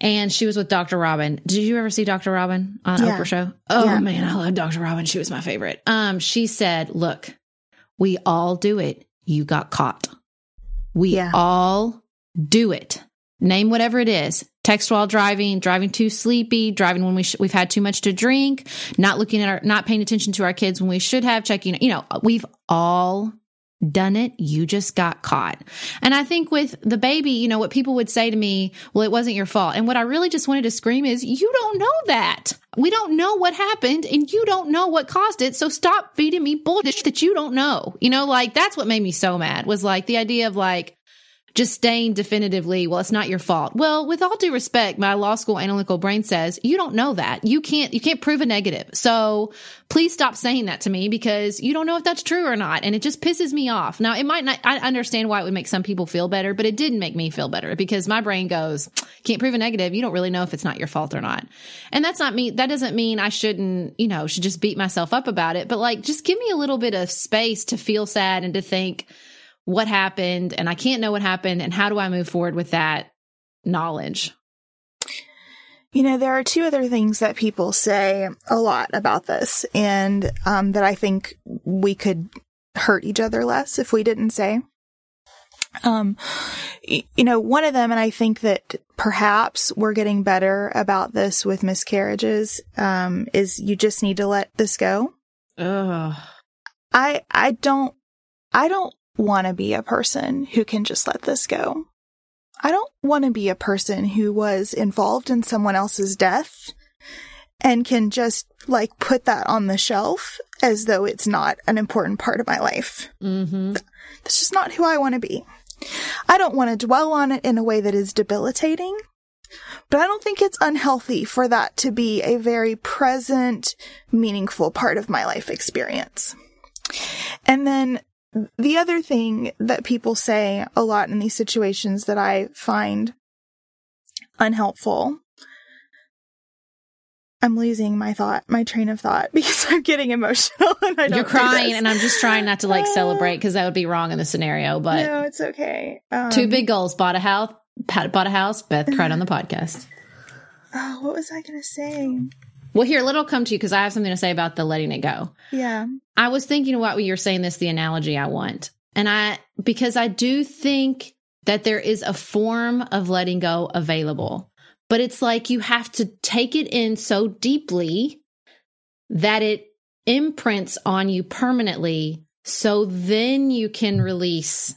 [SPEAKER 2] And she was with Dr. Robin. Did you ever see Dr. Robin on
[SPEAKER 3] Yeah.
[SPEAKER 2] Oprah show? Oh
[SPEAKER 3] Yeah.
[SPEAKER 2] man, I love Dr. Robin. She was my favorite. Um, she said, look, we all do it. You got caught. We
[SPEAKER 3] Yeah.
[SPEAKER 2] all do it. Name whatever it is. Text while driving, driving too sleepy, driving when we sh- we've had too much to drink, not looking at our, not paying attention to our kids when we should have, checking, you know, we've all done it. You just got caught. And I think with the baby, you know, what people would say to me, well, it wasn't your fault. And what I really just wanted to scream is, you don't know that. We don't know what happened and you don't know what caused it. So stop feeding me bullshit that you don't know. You know, like that's what made me so mad was like the idea of like, just staying definitively, well, it's not your fault. Well, with all due respect, my law school analytical brain says you don't know that. You can't, you can't prove a negative. So please stop saying that to me because you don't know if that's true or not. And it just pisses me off. Now, it might not, I understand why it would make some people feel better, but it didn't make me feel better because my brain goes, can't prove a negative. You don't really know if it's not your fault or not. And that's not me. That doesn't mean I shouldn't, you know, should just beat myself up about it, but like, just give me a little bit of space to feel sad and to think, what happened and I can't know what happened and how do I move forward with that knowledge?
[SPEAKER 3] You know, there are two other things that people say a lot about this, and um, that I think we could hurt each other less if we didn't say. Um, you know, one of them, and I think that perhaps we're getting better about this with miscarriages, um, is you just need to let this go.
[SPEAKER 2] Ugh.
[SPEAKER 3] I, I don't, I don't want to be a person who can just let this go. I don't want to be a person who was involved in someone else's death and can just like put that on the shelf as though it's not an important part of my life.
[SPEAKER 2] Mm-hmm.
[SPEAKER 3] That's just not who I want to be. I don't want to dwell on it in a way that is debilitating, but I don't think it's unhealthy for that to be a very present, meaningful part of my life experience. And then the other thing that people say a lot in these situations that I find unhelpful. I'm losing my thought, my train of thought (laughs) because I'm getting emotional (laughs) and I don't
[SPEAKER 2] You're crying and I'm just trying not to like celebrate because that would be wrong in the scenario. But
[SPEAKER 3] no, it's okay. Um,
[SPEAKER 2] two big goals: bought a house, bought a house. Beth cried on the (laughs) podcast.
[SPEAKER 3] Oh, what was I going to say?
[SPEAKER 2] Well, here, little come to you because I have something to say about the letting it go.
[SPEAKER 3] Yeah.
[SPEAKER 2] I was thinking about what you're saying. This the analogy I want, and I because I do think that there is a form of letting go available, but it's like you have to take it in so deeply that it imprints on you permanently. So then you can release,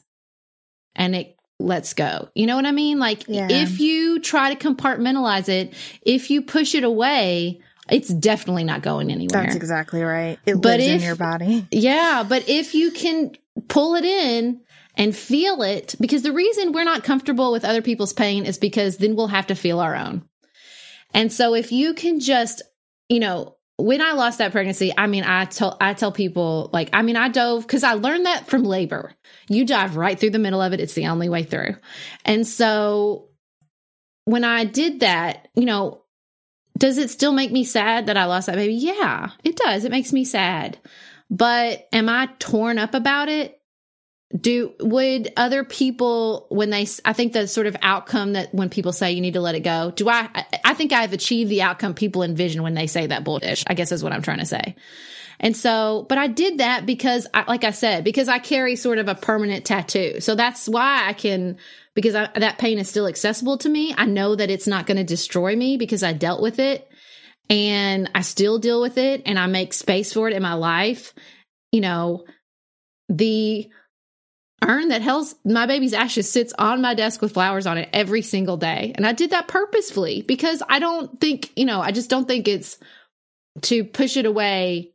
[SPEAKER 2] and it lets go. You know what I mean? Like
[SPEAKER 3] Yeah.
[SPEAKER 2] if you try to compartmentalize it, if you push it away. It's definitely not going anywhere.
[SPEAKER 3] That's exactly right. It
[SPEAKER 2] But
[SPEAKER 3] lives in your body. (laughs)
[SPEAKER 2] Yeah, but if you can pull it in and feel it, because the reason we're not comfortable with other people's pain is because then we'll have to feel our own. And so if you can just, you know, when I lost that pregnancy, I mean, I tell I tell people like, I mean, I dove because I learned that from labor. You dive right through the middle of it. It's the only way through. And so when I did that, you know, does it still make me sad that I lost that baby? Yeah, it does. It makes me sad. But am I torn up about it? Do would other people when they I think the sort of outcome that when people say you need to let it go, do I I think I've achieved the outcome people envision when they say that bullshit. I guess is what I'm trying to say. And so, but I did that because I, like I said, because I carry sort of a permanent tattoo. So that's why I can because I, that pain is still accessible to me. I know that it's not going to destroy me because I dealt with it and I still deal with it and I make space for it in my life. You know, the urn that held my baby's ashes sits on my desk with flowers on it every single day. And I did that purposefully because I don't think, you know, I just don't think it's to push it away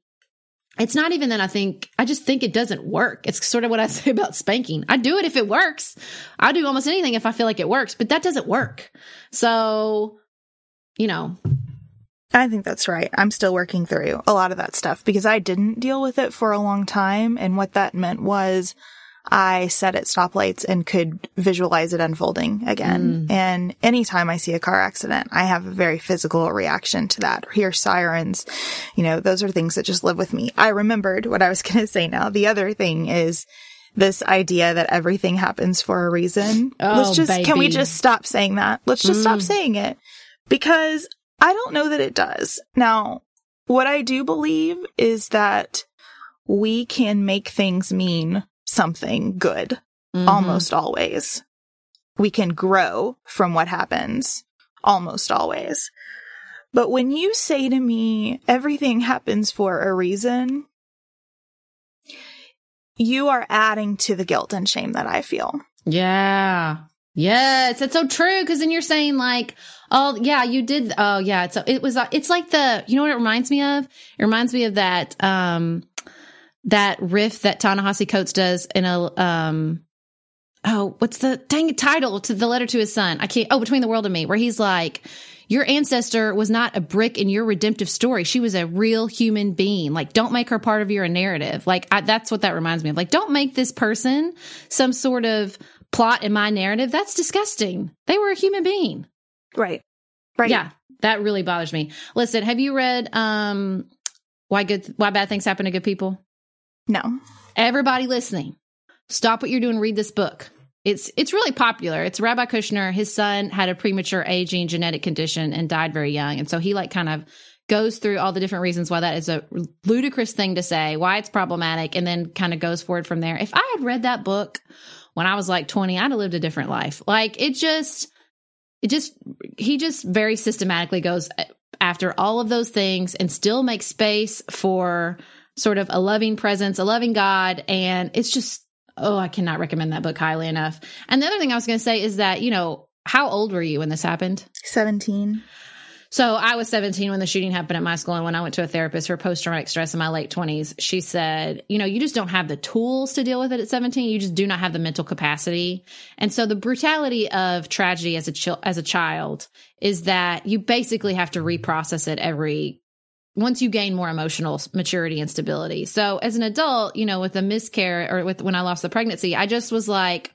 [SPEAKER 2] it's not even that I think, I just think it doesn't work. It's sort of what I (laughs) say about spanking. I do it if it works. I do almost anything if I feel like it works, but that doesn't work. So, you know.
[SPEAKER 3] I think that's right. I'm still working through a lot of that stuff because I didn't deal with it for a long time. And what that meant was I sat at stoplights and could visualize it unfolding again. Mm. And anytime I see a car accident, I have a very physical reaction to that. Or hear sirens. You know, those are things that just live with me. I remembered what I was (laughs) going to say now. The other thing is this idea that everything happens for a reason.
[SPEAKER 2] Oh,
[SPEAKER 3] Let's just,
[SPEAKER 2] baby.
[SPEAKER 3] can we just stop saying that? Let's just mm. stop saying it because I don't know that it does. Now, what I do believe is that we can make things mean something good mm-hmm. almost always. We can grow from what happens almost always. But when you say to me, everything happens for a reason, you are adding to the guilt and shame that I feel.
[SPEAKER 2] Yeah. Yes, it's so true. Because then you're saying like, oh yeah, you did. Oh yeah, it's it was. It's like the you know what it reminds me of. It reminds me of that um that riff that Ta-Nehisi Coates does in a um oh what's the dang title to the letter to his son. I can't oh between the world and me where he's like your ancestor was not a brick in your redemptive story. She was a real human being. Like don't make her part of your narrative. Like I, that's what that reminds me of. Like don't make this person some sort of plot in my narrative. That's disgusting. They were a human being.
[SPEAKER 3] Right. Right.
[SPEAKER 2] Yeah that really bothers me. Listen have you read um why good why bad things happen to good people
[SPEAKER 3] no.
[SPEAKER 2] Everybody listening, stop what you're doing, read this book. It's it's really popular. It's Rabbi Kushner. His son had a premature aging genetic condition and died very young. And so he like kind of goes through all the different reasons why that is a ludicrous thing to say, why it's problematic, and then kind of goes forward from there. If I had read that book when I was like 20, I'd have lived a different life. Like it just it just he just very systematically goes after all of those things and still makes space for sort of a loving presence, a loving God. And it's just, oh, I cannot recommend that book highly enough. And the other thing I was going to say is that, you know, how old were you when this happened?
[SPEAKER 3] 17.
[SPEAKER 2] So I was 17 when the shooting happened at my school. And when I went to a therapist for post traumatic stress in my late 20s, she said, you know, you just don't have the tools to deal with it at 17. You just do not have the mental capacity. And so the brutality of tragedy as a, ch- as a child is that you basically have to reprocess it every once you gain more emotional maturity and stability. So as an adult, you know, with a miscarriage or with when I lost the pregnancy, I just was like,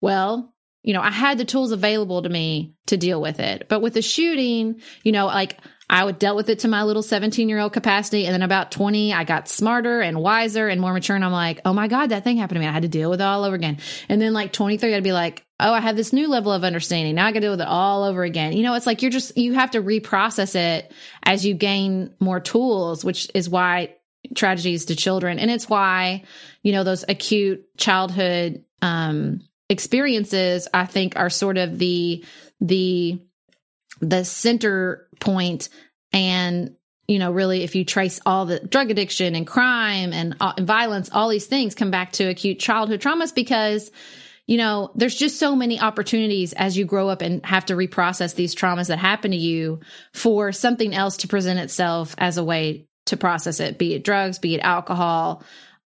[SPEAKER 2] well, you know, I had the tools available to me to deal with it. But with the shooting, you know, like I would dealt with it to my little 17 year old capacity. And then about 20, I got smarter and wiser and more mature. And I'm like, oh my God, that thing happened to me. I had to deal with it all over again. And then like 23, I'd be like, oh, I have this new level of understanding. Now I got to deal with it all over again. You know, it's like you're just, you have to reprocess it as you gain more tools, which is why tragedies to children. And it's why, you know, those acute childhood, um, experiences, I think are sort of the, the, the center point and you know really if you trace all the drug addiction and crime and, uh, and violence all these things come back to acute childhood traumas because you know there's just so many opportunities as you grow up and have to reprocess these traumas that happen to you for something else to present itself as a way to process it be it drugs be it alcohol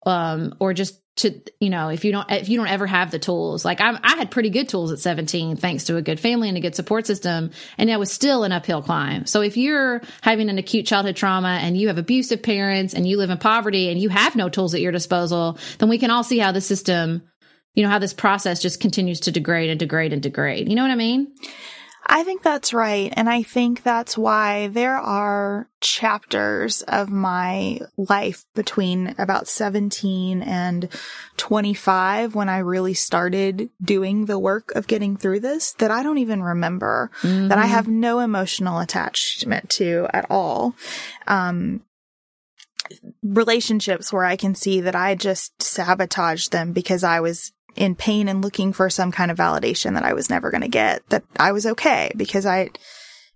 [SPEAKER 2] um, or just to you know if you don't if you don't ever have the tools. Like i i had pretty good tools at 17 thanks to a good family and a good support system and it was still an uphill climb. So if you're having an acute childhood trauma and you have abusive parents and you live in poverty and you have no tools at your disposal then we can all see how the system you know how this process just continues to degrade and degrade and degrade you know what i mean
[SPEAKER 3] I think that's right. And I think that's why there are chapters of my life between about 17 and 25 when I really started doing the work of getting through this that I don't even remember, mm-hmm. that I have no emotional attachment to at all. Um, relationships where I can see that I just sabotaged them because I was in pain and looking for some kind of validation that I was never going to get, that I was okay because I,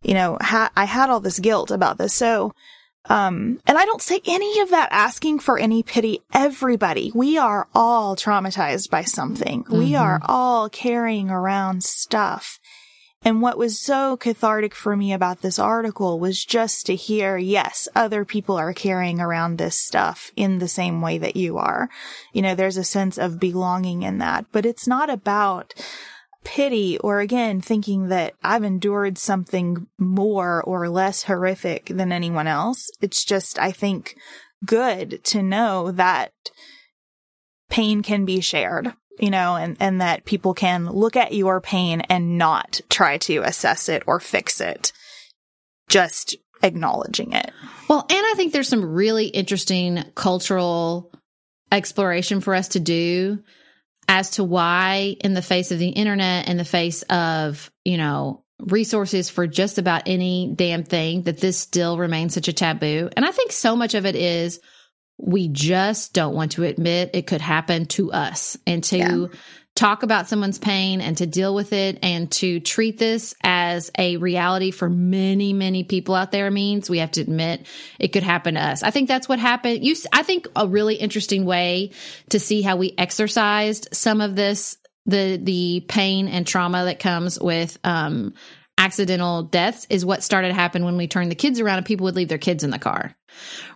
[SPEAKER 3] you know, ha- I had all this guilt about this. So, um, and I don't say any of that asking for any pity. Everybody, we are all traumatized by something. Mm-hmm. We are all carrying around stuff. And what was so cathartic for me about this article was just to hear, yes, other people are carrying around this stuff in the same way that you are. You know, there's a sense of belonging in that, but it's not about pity or again thinking that I've endured something more or less horrific than anyone else. It's just, I think, good to know that pain can be shared you know, and, and that people can look at your pain and not try to assess it or fix it. Just acknowledging it.
[SPEAKER 2] Well, and I think there's some really interesting cultural exploration for us to do as to why in the face of the internet in the face of, you know, resources for just about any damn thing that this still remains such a taboo. And I think so much of it is we just don't want to admit it could happen to us. And to yeah. talk about someone's pain and to deal with it and to treat this as a reality for many many people out there means we have to admit it could happen to us. I think that's what happened. You i think a really interesting way to see how we exercised some of this the the pain and trauma that comes with um accidental deaths is what started to happen when we turned the kids around and people would leave their kids in the car.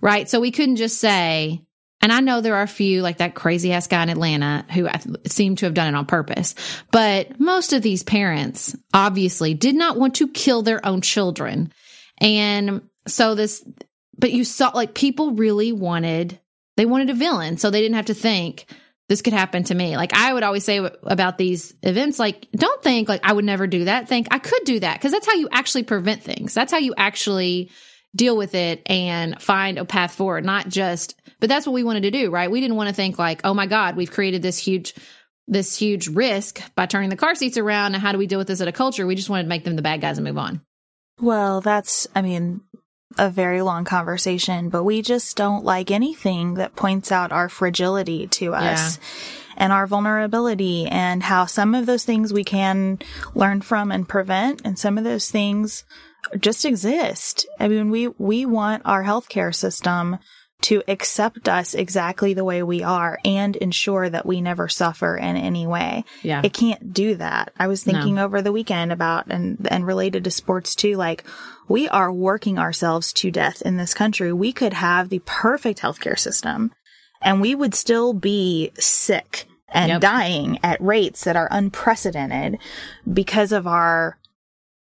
[SPEAKER 2] Right. So we couldn't just say, and I know there are a few like that crazy ass guy in Atlanta who seem to have done it on purpose, but most of these parents obviously did not want to kill their own children. And so this, but you saw like people really wanted, they wanted a villain. So they didn't have to think, this could happen to me. Like I would always say about these events, like don't think like I would never do that. Think I could do that because that's how you actually prevent things. That's how you actually deal with it and find a path forward, not just, but that's what we wanted to do, right? We didn't want to think like, oh my God, we've created this huge, this huge risk by turning the car seats around. And how do we deal with this at a culture? We just wanted to make them the bad guys and move on.
[SPEAKER 3] Well, that's, I mean, a very long conversation, but we just don't like anything that points out our fragility to us. Yeah. And our vulnerability and how some of those things we can learn from and prevent and some of those things just exist. I mean, we, we want our healthcare system to accept us exactly the way we are and ensure that we never suffer in any way.
[SPEAKER 2] Yeah.
[SPEAKER 3] It can't do that. I was thinking no. over the weekend about and, and related to sports too, like we are working ourselves to death in this country. We could have the perfect healthcare system and we would still be sick and yep. dying at rates that are unprecedented because of our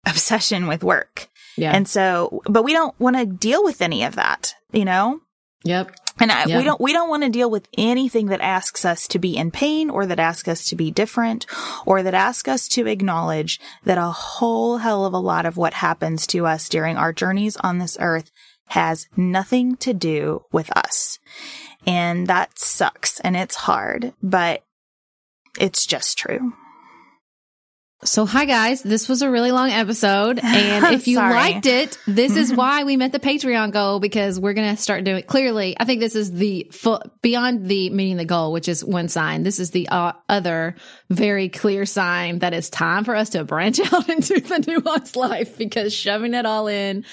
[SPEAKER 3] obsession with work.
[SPEAKER 2] Yeah.
[SPEAKER 3] And so, but we don't want to deal with any of that, you know?
[SPEAKER 2] Yep.
[SPEAKER 3] And I, yep. we don't, we don't want to deal with anything that asks us to be in pain or that asks us to be different or that asks us to acknowledge that a whole hell of a lot of what happens to us during our journeys on this earth has nothing to do with us. And that sucks and it's hard, but it's just true.
[SPEAKER 2] So, hi guys, this was a really long episode. (laughs) And if you liked it, this is (laughs) why we met the Patreon goal because we're going to start doing clearly. I think this is the full, beyond the meeting the goal, which is one sign. This is the uh, other very clear sign that it's time for us to branch (laughs) out into the nuanced life because shoving it all in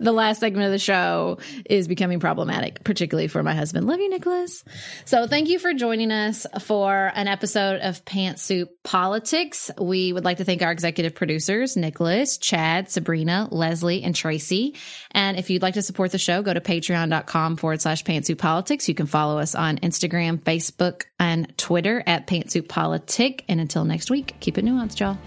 [SPEAKER 2] the last segment of the show is becoming problematic, particularly for my husband. Love you, Nicholas. So, thank you for joining us for an episode of Pantsuit Politics. We would like to thank our executive producers, Nicholas, Chad, Sabrina, Leslie, and Tracy. And if you'd like to support the show, go to patreon.com forward slash pantsuit politics. You can follow us on Instagram, Facebook, and Twitter at pantsuit politic. And until next week, keep it nuanced, y'all.